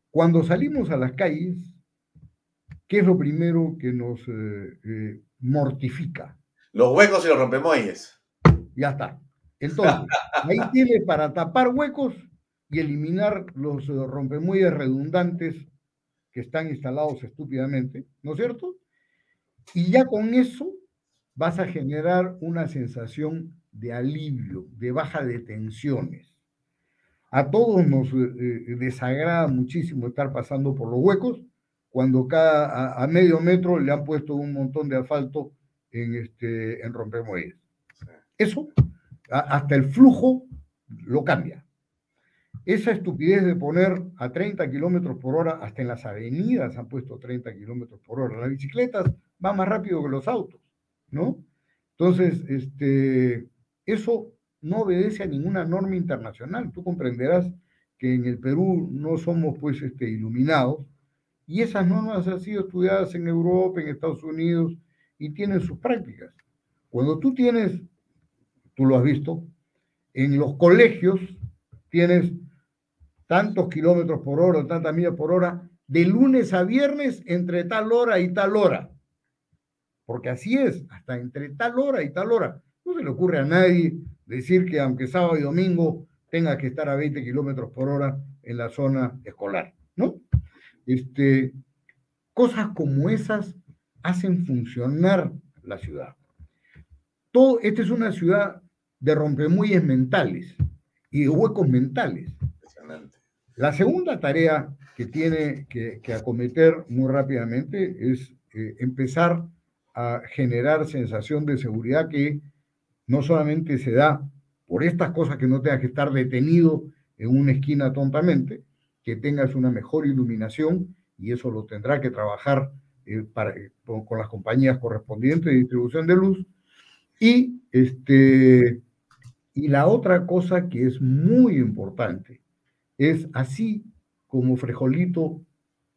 cuando salimos a las calles, ¿qué es lo primero que nos eh, eh, mortifica? Los huecos y los rompemuelles. Ya está. Entonces, ahí tiene para tapar huecos y eliminar los eh, rompemuelles redundantes que están instalados estúpidamente, ¿no es cierto? Y ya con eso vas a generar una sensación de alivio, de baja de tensiones. A todos nos eh, desagrada muchísimo estar pasando por los huecos cuando cada a, medio metro le han puesto un montón de asfalto en este en rompemuelles. Eso hasta el flujo lo cambia. Esa estupidez de poner a 30 kilómetros por hora, hasta en las avenidas han puesto 30 kilómetros por hora. Las bicicletas van más rápido que los autos, ¿no? Entonces, este, eso no obedece a ninguna norma internacional. Tú comprenderás que en el Perú no somos pues este, iluminados y esas normas han sido estudiadas en Europa, en Estados Unidos y tienen sus prácticas. Cuando tú tienes, tú lo has visto, en los colegios tienes tantos kilómetros por hora, tantas millas por hora, de lunes a viernes entre tal hora y tal hora. Porque así es, hasta entre tal hora y tal hora. No se le ocurre a nadie decir que aunque sábado y domingo tenga que estar a 20 kilómetros por hora en la zona escolar. Este, cosas como esas hacen funcionar la ciudad. Todo, esta es una ciudad de rompemuyes mentales y de huecos mentales. La segunda tarea que tiene que, acometer muy rápidamente es eh, empezar a generar sensación de seguridad que no solamente se da por estas cosas que no tengas que estar detenido en una esquina tontamente, que tengas una mejor iluminación y eso lo tendrá que trabajar eh, con, con, las compañías correspondientes de distribución de luz. Y, este, y la otra cosa que es muy importante es así como Frejolito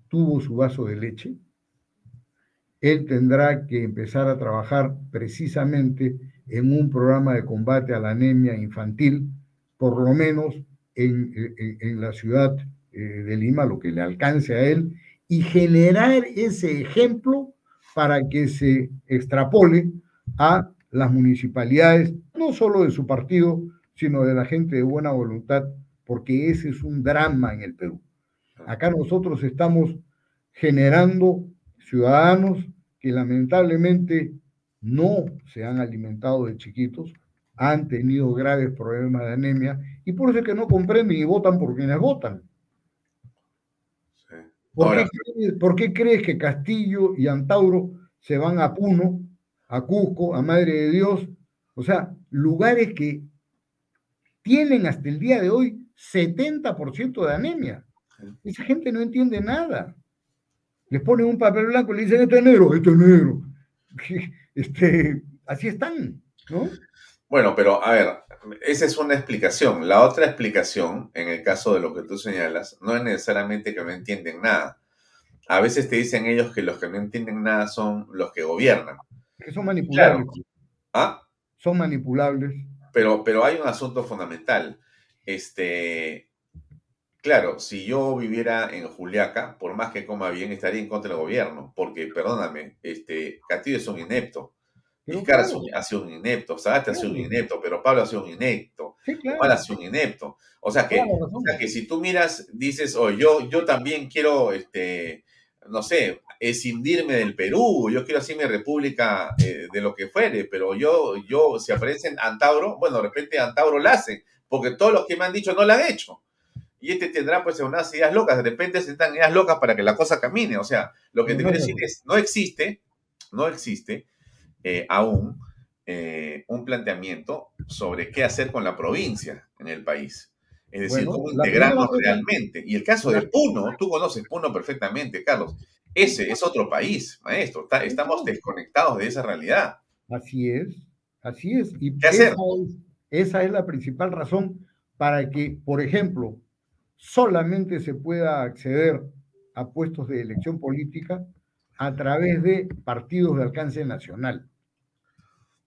tuvo su vaso de leche, él tendrá que empezar a trabajar precisamente en un programa de combate a la anemia infantil, por lo menos en, la ciudad eh, de Lima, lo que le alcance a él, y generar ese ejemplo para que se extrapole a las municipalidades, no solo de su partido, sino de la gente de buena voluntad porque ese es un drama en el Perú. Acá nosotros estamos generando ciudadanos que lamentablemente no se han alimentado de chiquitos, han tenido graves problemas de anemia y por eso es que no comprenden y votan por quienes votan. ¿Por, qué crees, que Castillo y Antauro se van a Puno, a Cusco, a Madre de Dios? O sea, lugares que tienen hasta el día de hoy 70% de anemia. Esa gente no entiende nada. Les ponen un papel blanco y le dicen, esto es negro, esto es negro. Este, así están, ¿no? Bueno, pero a ver, esa es una explicación. La otra explicación, en el caso de lo que tú señalas, no es necesariamente que no entienden nada. A veces te dicen ellos que los que no entienden nada son los que gobiernan. Que son manipulables. ¿Ah? Son manipulables. Pero, pero hay un asunto fundamental. Este, claro, si yo viviera en Juliaca, por más que coma bien, estaría en contra del gobierno, porque, perdóname, este, Castillo es un inepto. Vizcarra ha sido un inepto, Sagasta ha sido un inepto, pero Pablo ha sido un inepto, sí, ha sido un inepto. O sea que, o sea que si tú miras, dices, oh, yo, yo también quiero, este, no sé, escindirme del Perú, yo quiero así mi república eh, de lo que fuere, pero yo, yo, si aparecen Antauro, bueno, de repente Antauro la hace, porque todos los que me han dicho no la han hecho. Y este tendrá pues unas ideas locas, de repente se están ideas locas para que la cosa camine. O sea, lo que te quiero decir es, no existe, no existe eh, aún eh, un planteamiento sobre qué hacer con la provincia en el país. Es decir, cómo integrarnos realmente. Y el caso de Puno, tú conoces Puno perfectamente, Carlos. Ese es otro país, maestro. estamos desconectados de esa realidad. Así es, así es. Y ¿Qué hacer? esa es la principal razón para que, por ejemplo, solamente se pueda acceder a puestos de elección política a través de partidos de alcance nacional.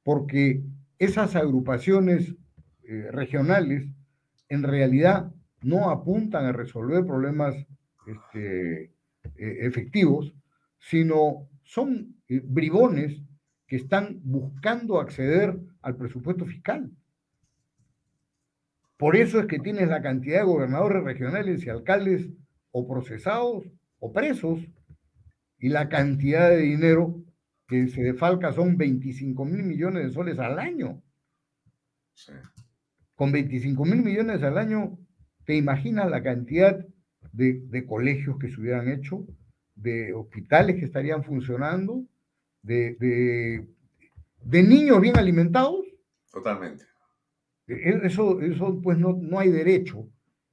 Porque esas agrupaciones eh, regionales en realidad no apuntan a resolver problemas este, eh, efectivos, sino son eh, bribones que están buscando acceder al presupuesto fiscal. Por eso es que tienes la cantidad de gobernadores regionales y alcaldes o procesados o presos y la cantidad de dinero que se defalca son 25 mil millones de soles al año. Con 25 mil millones al año, ¿te imaginas la cantidad de, colegios que se hubieran hecho, de hospitales que estarían funcionando, de, de niños bien alimentados? Totalmente. E, eso, eso pues no, no hay derecho.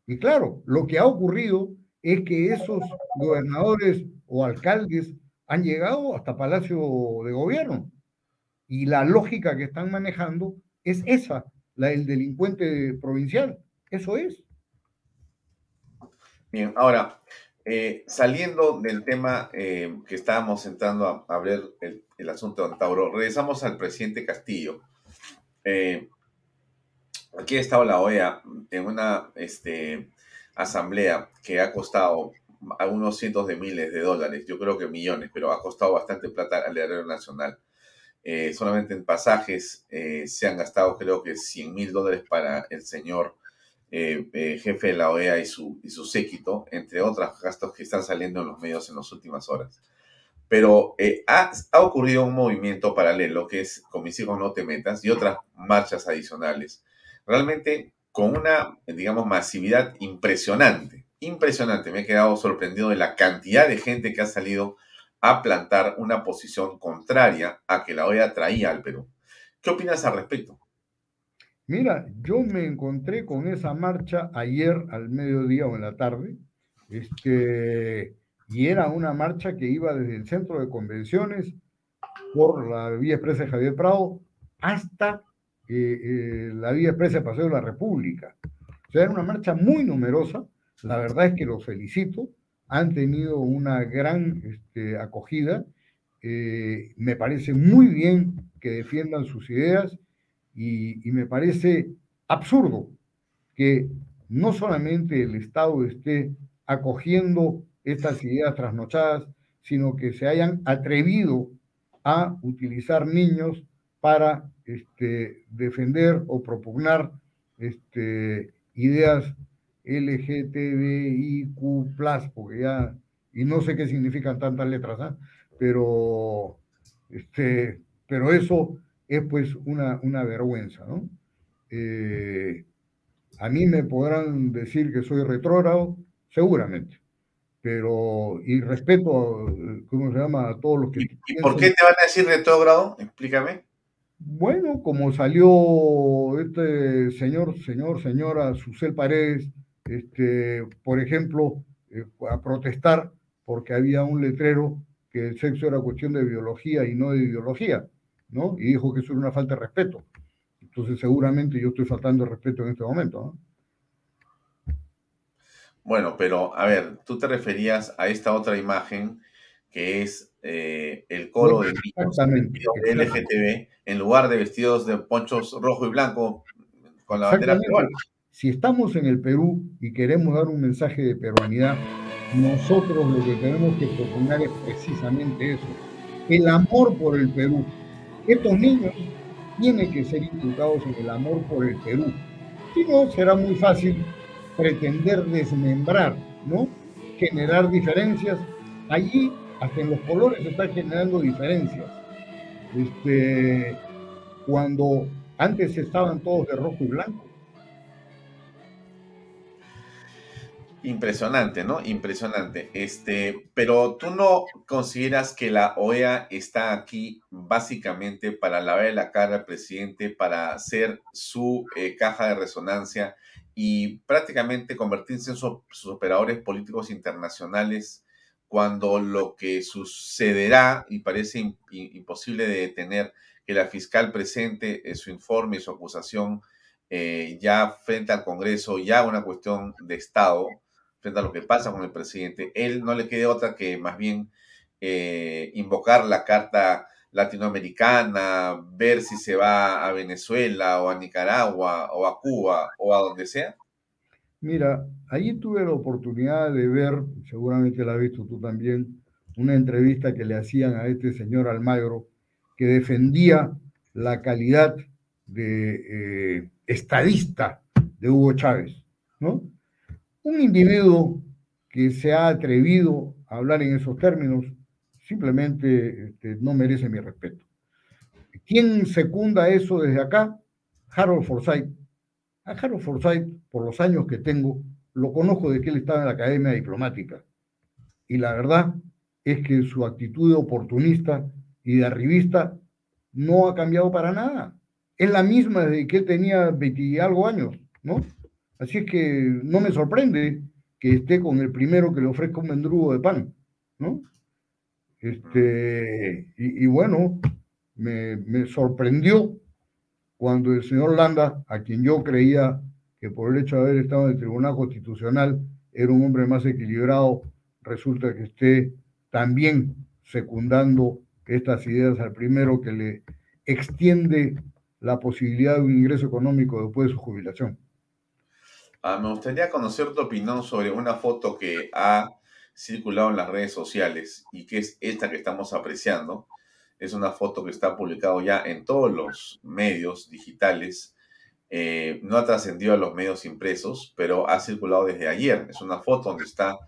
Y claro, lo que ha ocurrido es que esos gobernadores o alcaldes han llegado hasta Palacio de Gobierno. Y la lógica que están manejando es esa, la del delincuente provincial. Eso es. Bien, ahora, eh, saliendo del tema eh, que estábamos entrando a, a ver el, el, asunto de Antauro, regresamos al presidente Castillo. Eh, Aquí ha estado la OEA en una este, asamblea que ha costado algunos cientos de miles de dólares, yo creo que millones, pero ha costado bastante plata al erario nacional. Eh, solamente en pasajes eh, se han gastado creo que 100 mil dólares para el señor eh, jefe de la OEA y su, y su séquito, entre otros gastos que están saliendo en los medios en las últimas horas. Pero ha, ha, ocurrido un movimiento paralelo que es Con mis hijos no te metas y otras marchas adicionales realmente con una, digamos, masividad impresionante. Impresionante. Me he quedado sorprendido de la cantidad de gente que ha salido a plantar una posición contraria a que la OEA traía al Perú. ¿Qué opinas al respecto? Mira, yo me encontré con esa marcha ayer al mediodía o en la tarde, este, y era una marcha que iba desde el centro de convenciones por la vía expresa de Javier Prado hasta eh, la Vía Expresa Paseo de la República. O sea, era una marcha muy numerosa. La verdad es que los felicito. Han tenido una gran este, acogida. Eh, me parece muy bien que defiendan sus ideas y, y me parece absurdo que no solamente el Estado esté acogiendo estas ideas trasnochadas, sino que se hayan atrevido a utilizar niños para este, defender o propugnar este, ideas LGTBIQ, porque ya, y no sé qué significan tantas letras, ¿ah? pero, este, pero eso es pues una, una vergüenza, ¿no? Eh, a mí me podrán decir que soy retrógrado, seguramente, pero, y respeto, ¿cómo se llama? A todos los que... ¿Y, por qué te van a decir retrógrado? Explícame. Bueno, como salió este señor, señor, señora Susel Paredes, este, por ejemplo, eh, a protestar porque había un letrero que el sexo era cuestión de biología y no de ideología, ¿no? Y dijo que eso era una falta de respeto. Entonces seguramente yo estoy faltando el respeto en este momento. ¿no? Bueno, pero a ver, tú te referías a esta otra imagen que es eh, el coro de LGTB en lugar de vestidos de ponchos rojo y blanco con la bandera peruana. Si estamos en el Perú y queremos dar un mensaje de peruanidad, nosotros lo que tenemos que proponer es precisamente eso, el amor por el Perú. Estos niños tienen que ser inculcados en el amor por el Perú. Si no, será muy fácil pretender desmembrar, ¿no? Generar diferencias. Allí, hasta en los colores se están generando diferencias. Este, cuando antes estaban todos de rojo y blanco. Impresionante, ¿no? Impresionante. Este, pero tú no consideras que la OEA está aquí básicamente para lavar la cara al presidente, para ser su eh, caja de resonancia y prácticamente convertirse en sus operadores políticos internacionales cuando lo que sucederá, y parece imposible de detener, que la fiscal presente en su informe y su acusación eh, ya frente al Congreso, ya una cuestión de Estado, frente a lo que pasa con el presidente, él no le quede otra que más bien eh, invocar la Carta latinoamericana, ver si se va a Venezuela o a Nicaragua o a Cuba o a donde sea? Mira, ahí tuve la oportunidad de ver, seguramente la has visto tú también, una entrevista que le hacían a este señor Almagro, que defendía la calidad de eh, estadista de Hugo Chávez, ¿no? Un individuo que se ha atrevido a hablar en esos términos simplemente este, no merece mi respeto. ¿Quién secunda eso desde acá? Harold Forsyth. A Harold Forsyth, por los años que tengo, lo conozco de que él estaba en la Academia Diplomática. Y la verdad es que su actitud oportunista y de arribista no ha cambiado para nada. Es la misma desde que él tenía 20 y algo años, ¿no? Así es que no me sorprende que esté con el primero que le ofrezca un mendrugo de pan, ¿no? Este, y, bueno, me, sorprendió cuando el señor Landa, a quien yo creía que por el hecho de haber estado en el Tribunal Constitucional era un hombre más equilibrado, resulta que esté también secundando estas ideas al primero que le extiende la posibilidad de un ingreso económico después de su jubilación. Ah, me gustaría conocer tu opinión sobre una foto que ha circulado en las redes sociales y que es esta que estamos apreciando. Es una foto que está publicado ya en todos los medios digitales. Eh, no ha trascendido a los medios impresos, pero ha circulado desde ayer. Es una foto donde está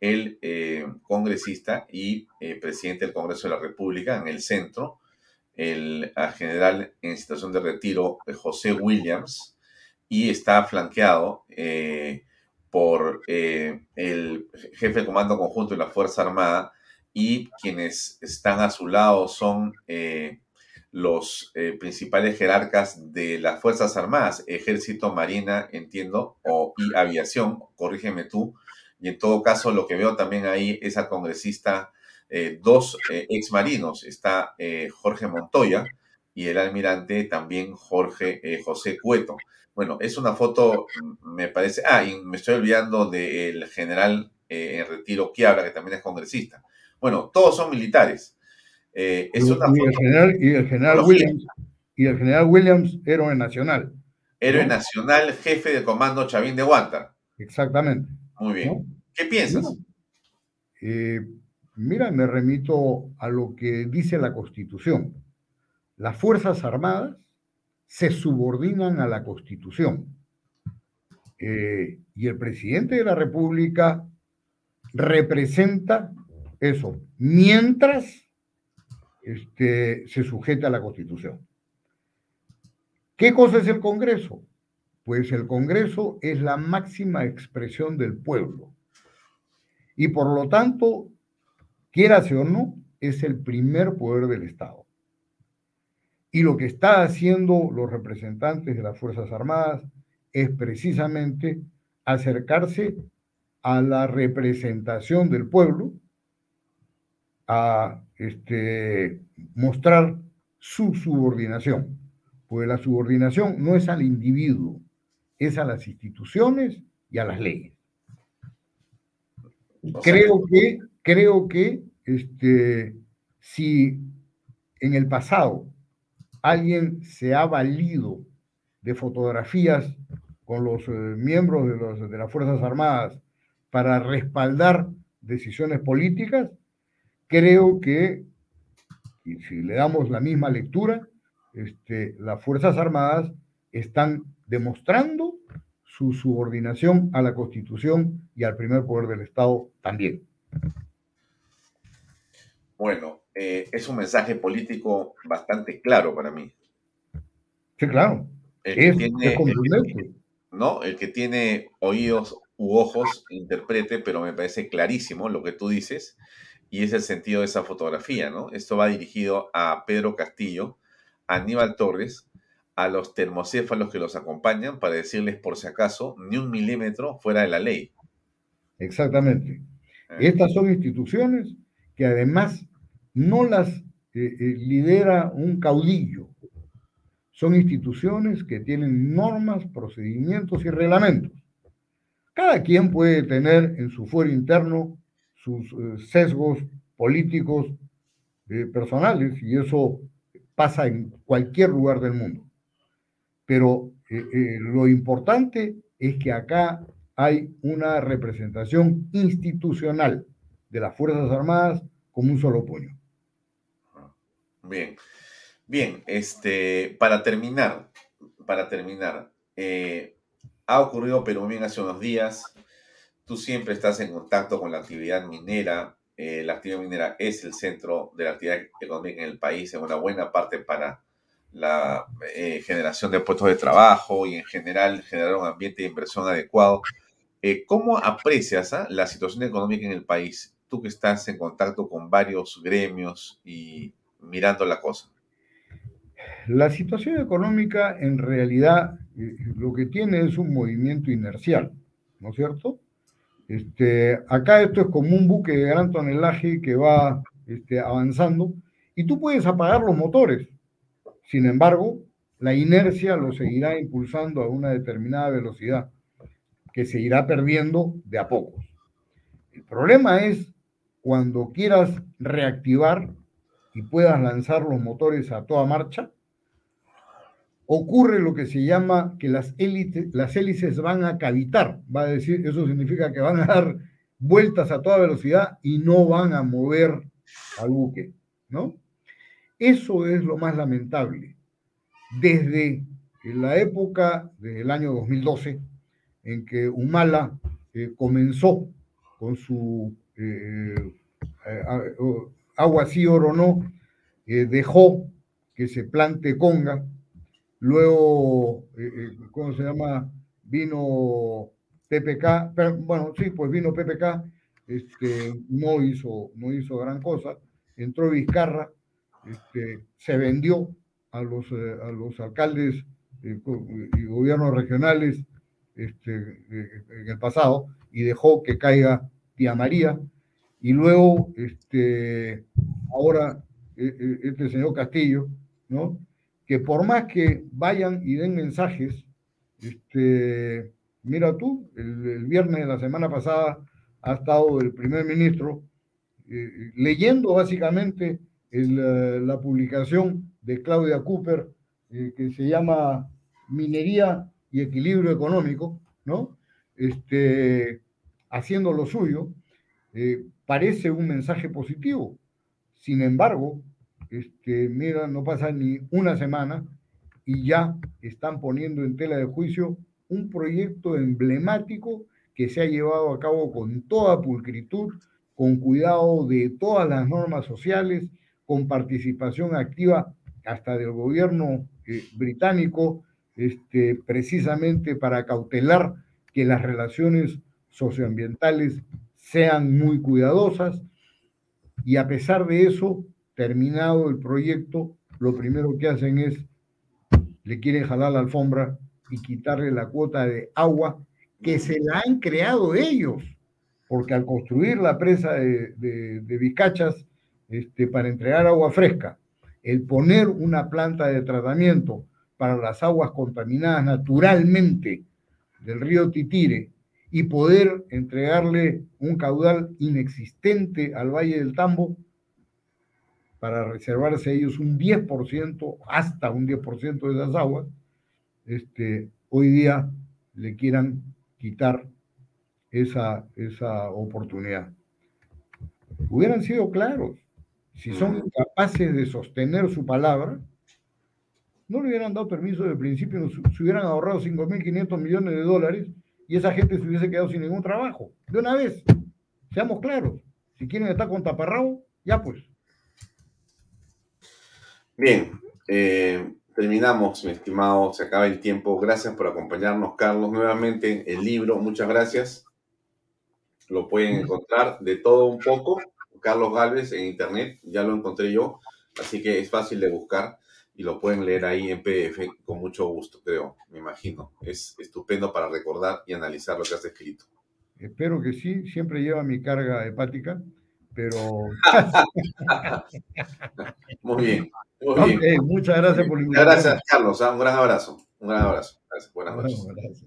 el eh, congresista y eh, presidente del Congreso de la República en el centro, el general en situación de retiro José Williams, y está flanqueado por eh, el jefe de comando conjunto de la Fuerza Armada y quienes están a su lado son eh, los eh, principales jerarcas de las Fuerzas Armadas, Ejército, Marina, entiendo, o, y Aviación, corrígeme tú. Y en todo caso, lo que veo también ahí es al congresista, dos ex marinos, está Jorge Montoya y el almirante también Jorge José Cueto. Bueno, es una foto, mm, me parece. Ah, y me estoy olvidando del general eh, en retiro Quiabra, que también es congresista. Bueno, todos son militares. Eh, es y, una y, el general, y, el general, Williams, y el general Williams, héroe nacional. Héroe nacional, jefe de comando Chavín de Guanta. Exactamente. Muy bien. ¿Qué piensas? Eh, mira, me remito a lo que dice la Constitución. Las Fuerzas Armadas se subordinan a la Constitución. Eh, y el presidente de la República representa eso, mientras este, se sujeta a la Constitución. ¿Qué cosa es el Congreso? Pues el Congreso es la máxima expresión del pueblo. Y por lo tanto, quiera o no, es el primer poder del Estado. Y lo que está haciendo los representantes de las Fuerzas Armadas es precisamente acercarse a la representación del pueblo, a este, mostrar su subordinación. pues la subordinación no es al individuo, es a las instituciones y a las leyes. Creo que, creo que este, si en el pasado alguien se ha valido de fotografías con los eh, miembros de, los, de las Fuerzas Armadas para respaldar decisiones políticas, creo que, si le damos la misma lectura, este, las Fuerzas Armadas están demostrando su subordinación a la Constitución y al primer poder del Estado también. Bueno, eh, es un mensaje político bastante claro para mí. Sí, claro. El que, tiene, el, ¿no? el que tiene oídos u ojos interprete, pero me parece clarísimo lo que tú dices y es el sentido de esa fotografía, ¿no? Esto va dirigido a Pedro Castillo, a Aníbal Torres, a los termocéfalos que los acompañan para decirles por si acaso ni un milímetro fuera de la ley. Exactamente. Eh. Estas son instituciones que además no las eh, eh, lidera un caudillo. Son instituciones que tienen normas, procedimientos y reglamentos. Cada quien puede tener en su fuero interno sus sesgos políticos personales y eso pasa en cualquier lugar del mundo. Pero eh, eh, lo importante es que acá hay una representación institucional de las Fuerzas Armadas como un solo puño. Bien, bien, este, para terminar, para terminar, eh, ha ocurrido pero bien hace unos días, tú siempre estás en contacto con la actividad minera, la actividad minera es el centro de la actividad económica en el país en una buena parte para la eh, generación de puestos de trabajo y en general generar un ambiente de inversión adecuado. Eh, ¿Cómo aprecias ah, la situación económica en el país? Tú que estás en contacto con varios gremios y mirando la cosa. La situación económica en realidad eh, lo que tiene es un movimiento inercial, ¿no es cierto? Este, acá esto es como un buque de gran tonelaje que va este, avanzando y tú puedes apagar los motores, sin embargo, la inercia lo seguirá impulsando a una determinada velocidad que se irá perdiendo de a pocos. El problema es cuando quieras reactivar y puedas lanzar los motores a toda marcha, ocurre lo que se llama que las, las hélices van a cavitar, va a decir, eso significa que van a dar vueltas a toda velocidad y no van a mover al buque, ¿no? Eso es lo más lamentable. Desde la época del año 2012, en que Humala eh, comenzó con su eh, eh, agua sí oro no, dejó que se plante conga, luego, ¿cómo se llama? Vino PPK, bueno, sí, pues vino PPK, este, no, hizo, no hizo gran cosa, entró Vizcarra, este, se vendió a los, eh, a los alcaldes eh, y gobiernos regionales este, eh, en el pasado y dejó que caiga Tía María. Y luego, este, ahora, este señor Castillo, ¿no? que por más que vayan y den mensajes, este, mira tú, el, viernes de la semana pasada ha estado el primer ministro leyendo básicamente el, la publicación de Claudia Cooper eh, que se llama Minería y Equilibrio Económico, ¿no? Este, haciendo lo suyo, eh, parece un mensaje positivo. Sin embargo, este, mira, no pasa ni una semana y ya están poniendo en tela de juicio un proyecto emblemático que se ha llevado a cabo con toda pulcritud, con cuidado de todas las normas sociales, con participación activa hasta del gobierno eh, británico, este, precisamente para cautelar que las relaciones socioambientales sean muy cuidadosas. Y a pesar de eso, terminado el proyecto, lo primero que hacen es, le quieren jalar la alfombra y quitarle la cuota de agua que se la han creado ellos, porque al construir la presa de, de, de este, para entregar agua fresca, el poner una planta de tratamiento para las aguas contaminadas naturalmente del río Titire y poder entregarle un caudal inexistente al Valle del Tambo para reservarse a ellos un 10%, hasta un 10% de esas aguas, este, hoy día le quieran quitar esa, esa oportunidad. Hubieran sido claros. Si son capaces de sostener su palabra, no le hubieran dado permiso de principio, se hubieran ahorrado 5.500 millones de dólares y esa gente se hubiese quedado sin ningún trabajo. De una vez, seamos claros. Si quieren estar con taparrabo, ya pues. Bien, eh, terminamos, mi estimado, se acaba el tiempo. Gracias por acompañarnos, Carlos. Nuevamente el libro, muchas gracias. Lo pueden encontrar de todo un poco. Carlos Galvez en internet, ya lo encontré yo, así que es fácil de buscar y lo pueden leer ahí en PDF con mucho gusto, creo, me imagino. Es estupendo para recordar y analizar lo que has escrito. Espero que sí, siempre lleva mi carga hepática, pero... muy bien, muy bien. muchas gracias por la invitación. Gracias, Carlos. ¿ah? Un gran abrazo. Un gran abrazo. Gracias. Buenas noches.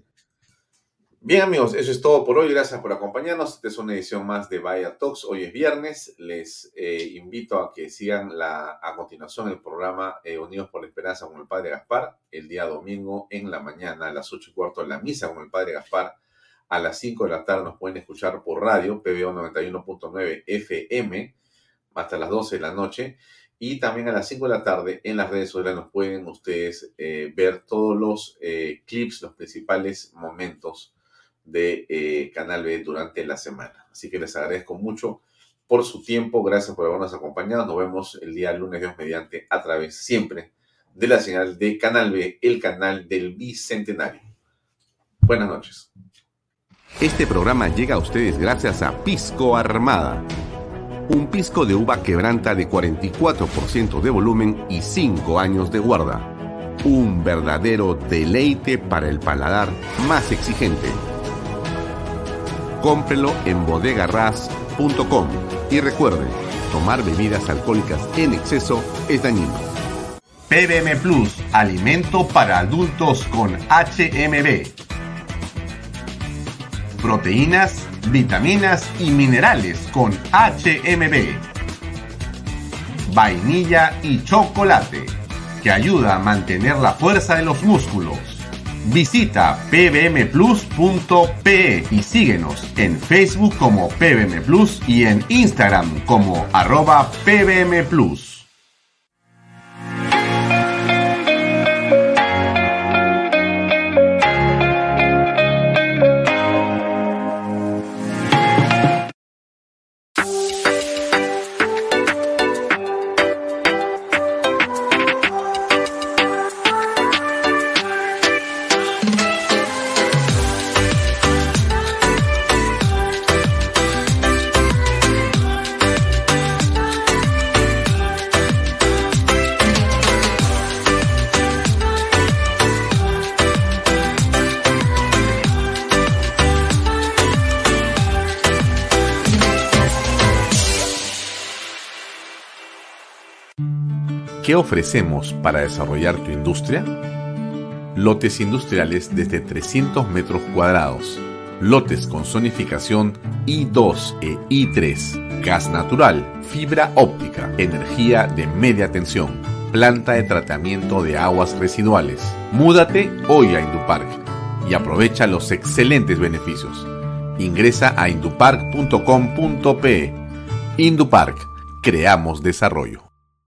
Bien amigos, eso es todo por hoy. Gracias por acompañarnos. Esta es una edición más de Vaya Talks. Hoy es viernes. Les eh, invito a que sigan la, a continuación el programa eh, Unidos por la Esperanza con el Padre Gaspar. El día domingo en la mañana a las 8 y cuarto la misa con el Padre Gaspar. A las 5 de la tarde nos pueden escuchar por radio, PBO 91.9 FM, hasta las 12 de la noche. Y también a las 5 de la tarde en las redes sociales nos pueden ustedes eh, ver todos los clips, los principales momentos de eh, Canal B durante la semana. Así que les agradezco mucho por su tiempo. Gracias por habernos acompañado. Nos vemos el día lunes, Dios mediante, a través siempre de la señal de Canal B, el canal del Bicentenario. Buenas noches. Este programa llega a ustedes gracias a Pisco Armada. Un pisco de uva quebranta de 44% de volumen y 5 años de guarda. Un verdadero deleite para el paladar más exigente cómprelo en bodegarras.com. Y recuerde, tomar bebidas alcohólicas en exceso es dañino. PBM Plus, alimento para adultos con HMB. Proteínas, vitaminas y minerales con HMB. Vainilla y chocolate, que ayuda a mantener la fuerza de los músculos Visita pbmplus.pe y síguenos en Facebook como PBM Plus y en Instagram como arroba PBM ¿Qué ofrecemos para desarrollar tu industria? Lotes industriales desde 300 metros cuadrados. Lotes con zonificación I2 e I3. Gas natural, fibra óptica, energía de media tensión, planta de tratamiento de aguas residuales. Múdate hoy a Indupark y aprovecha los excelentes beneficios. Ingresa a indupark.com.pe. Indupark, creamos desarrollo.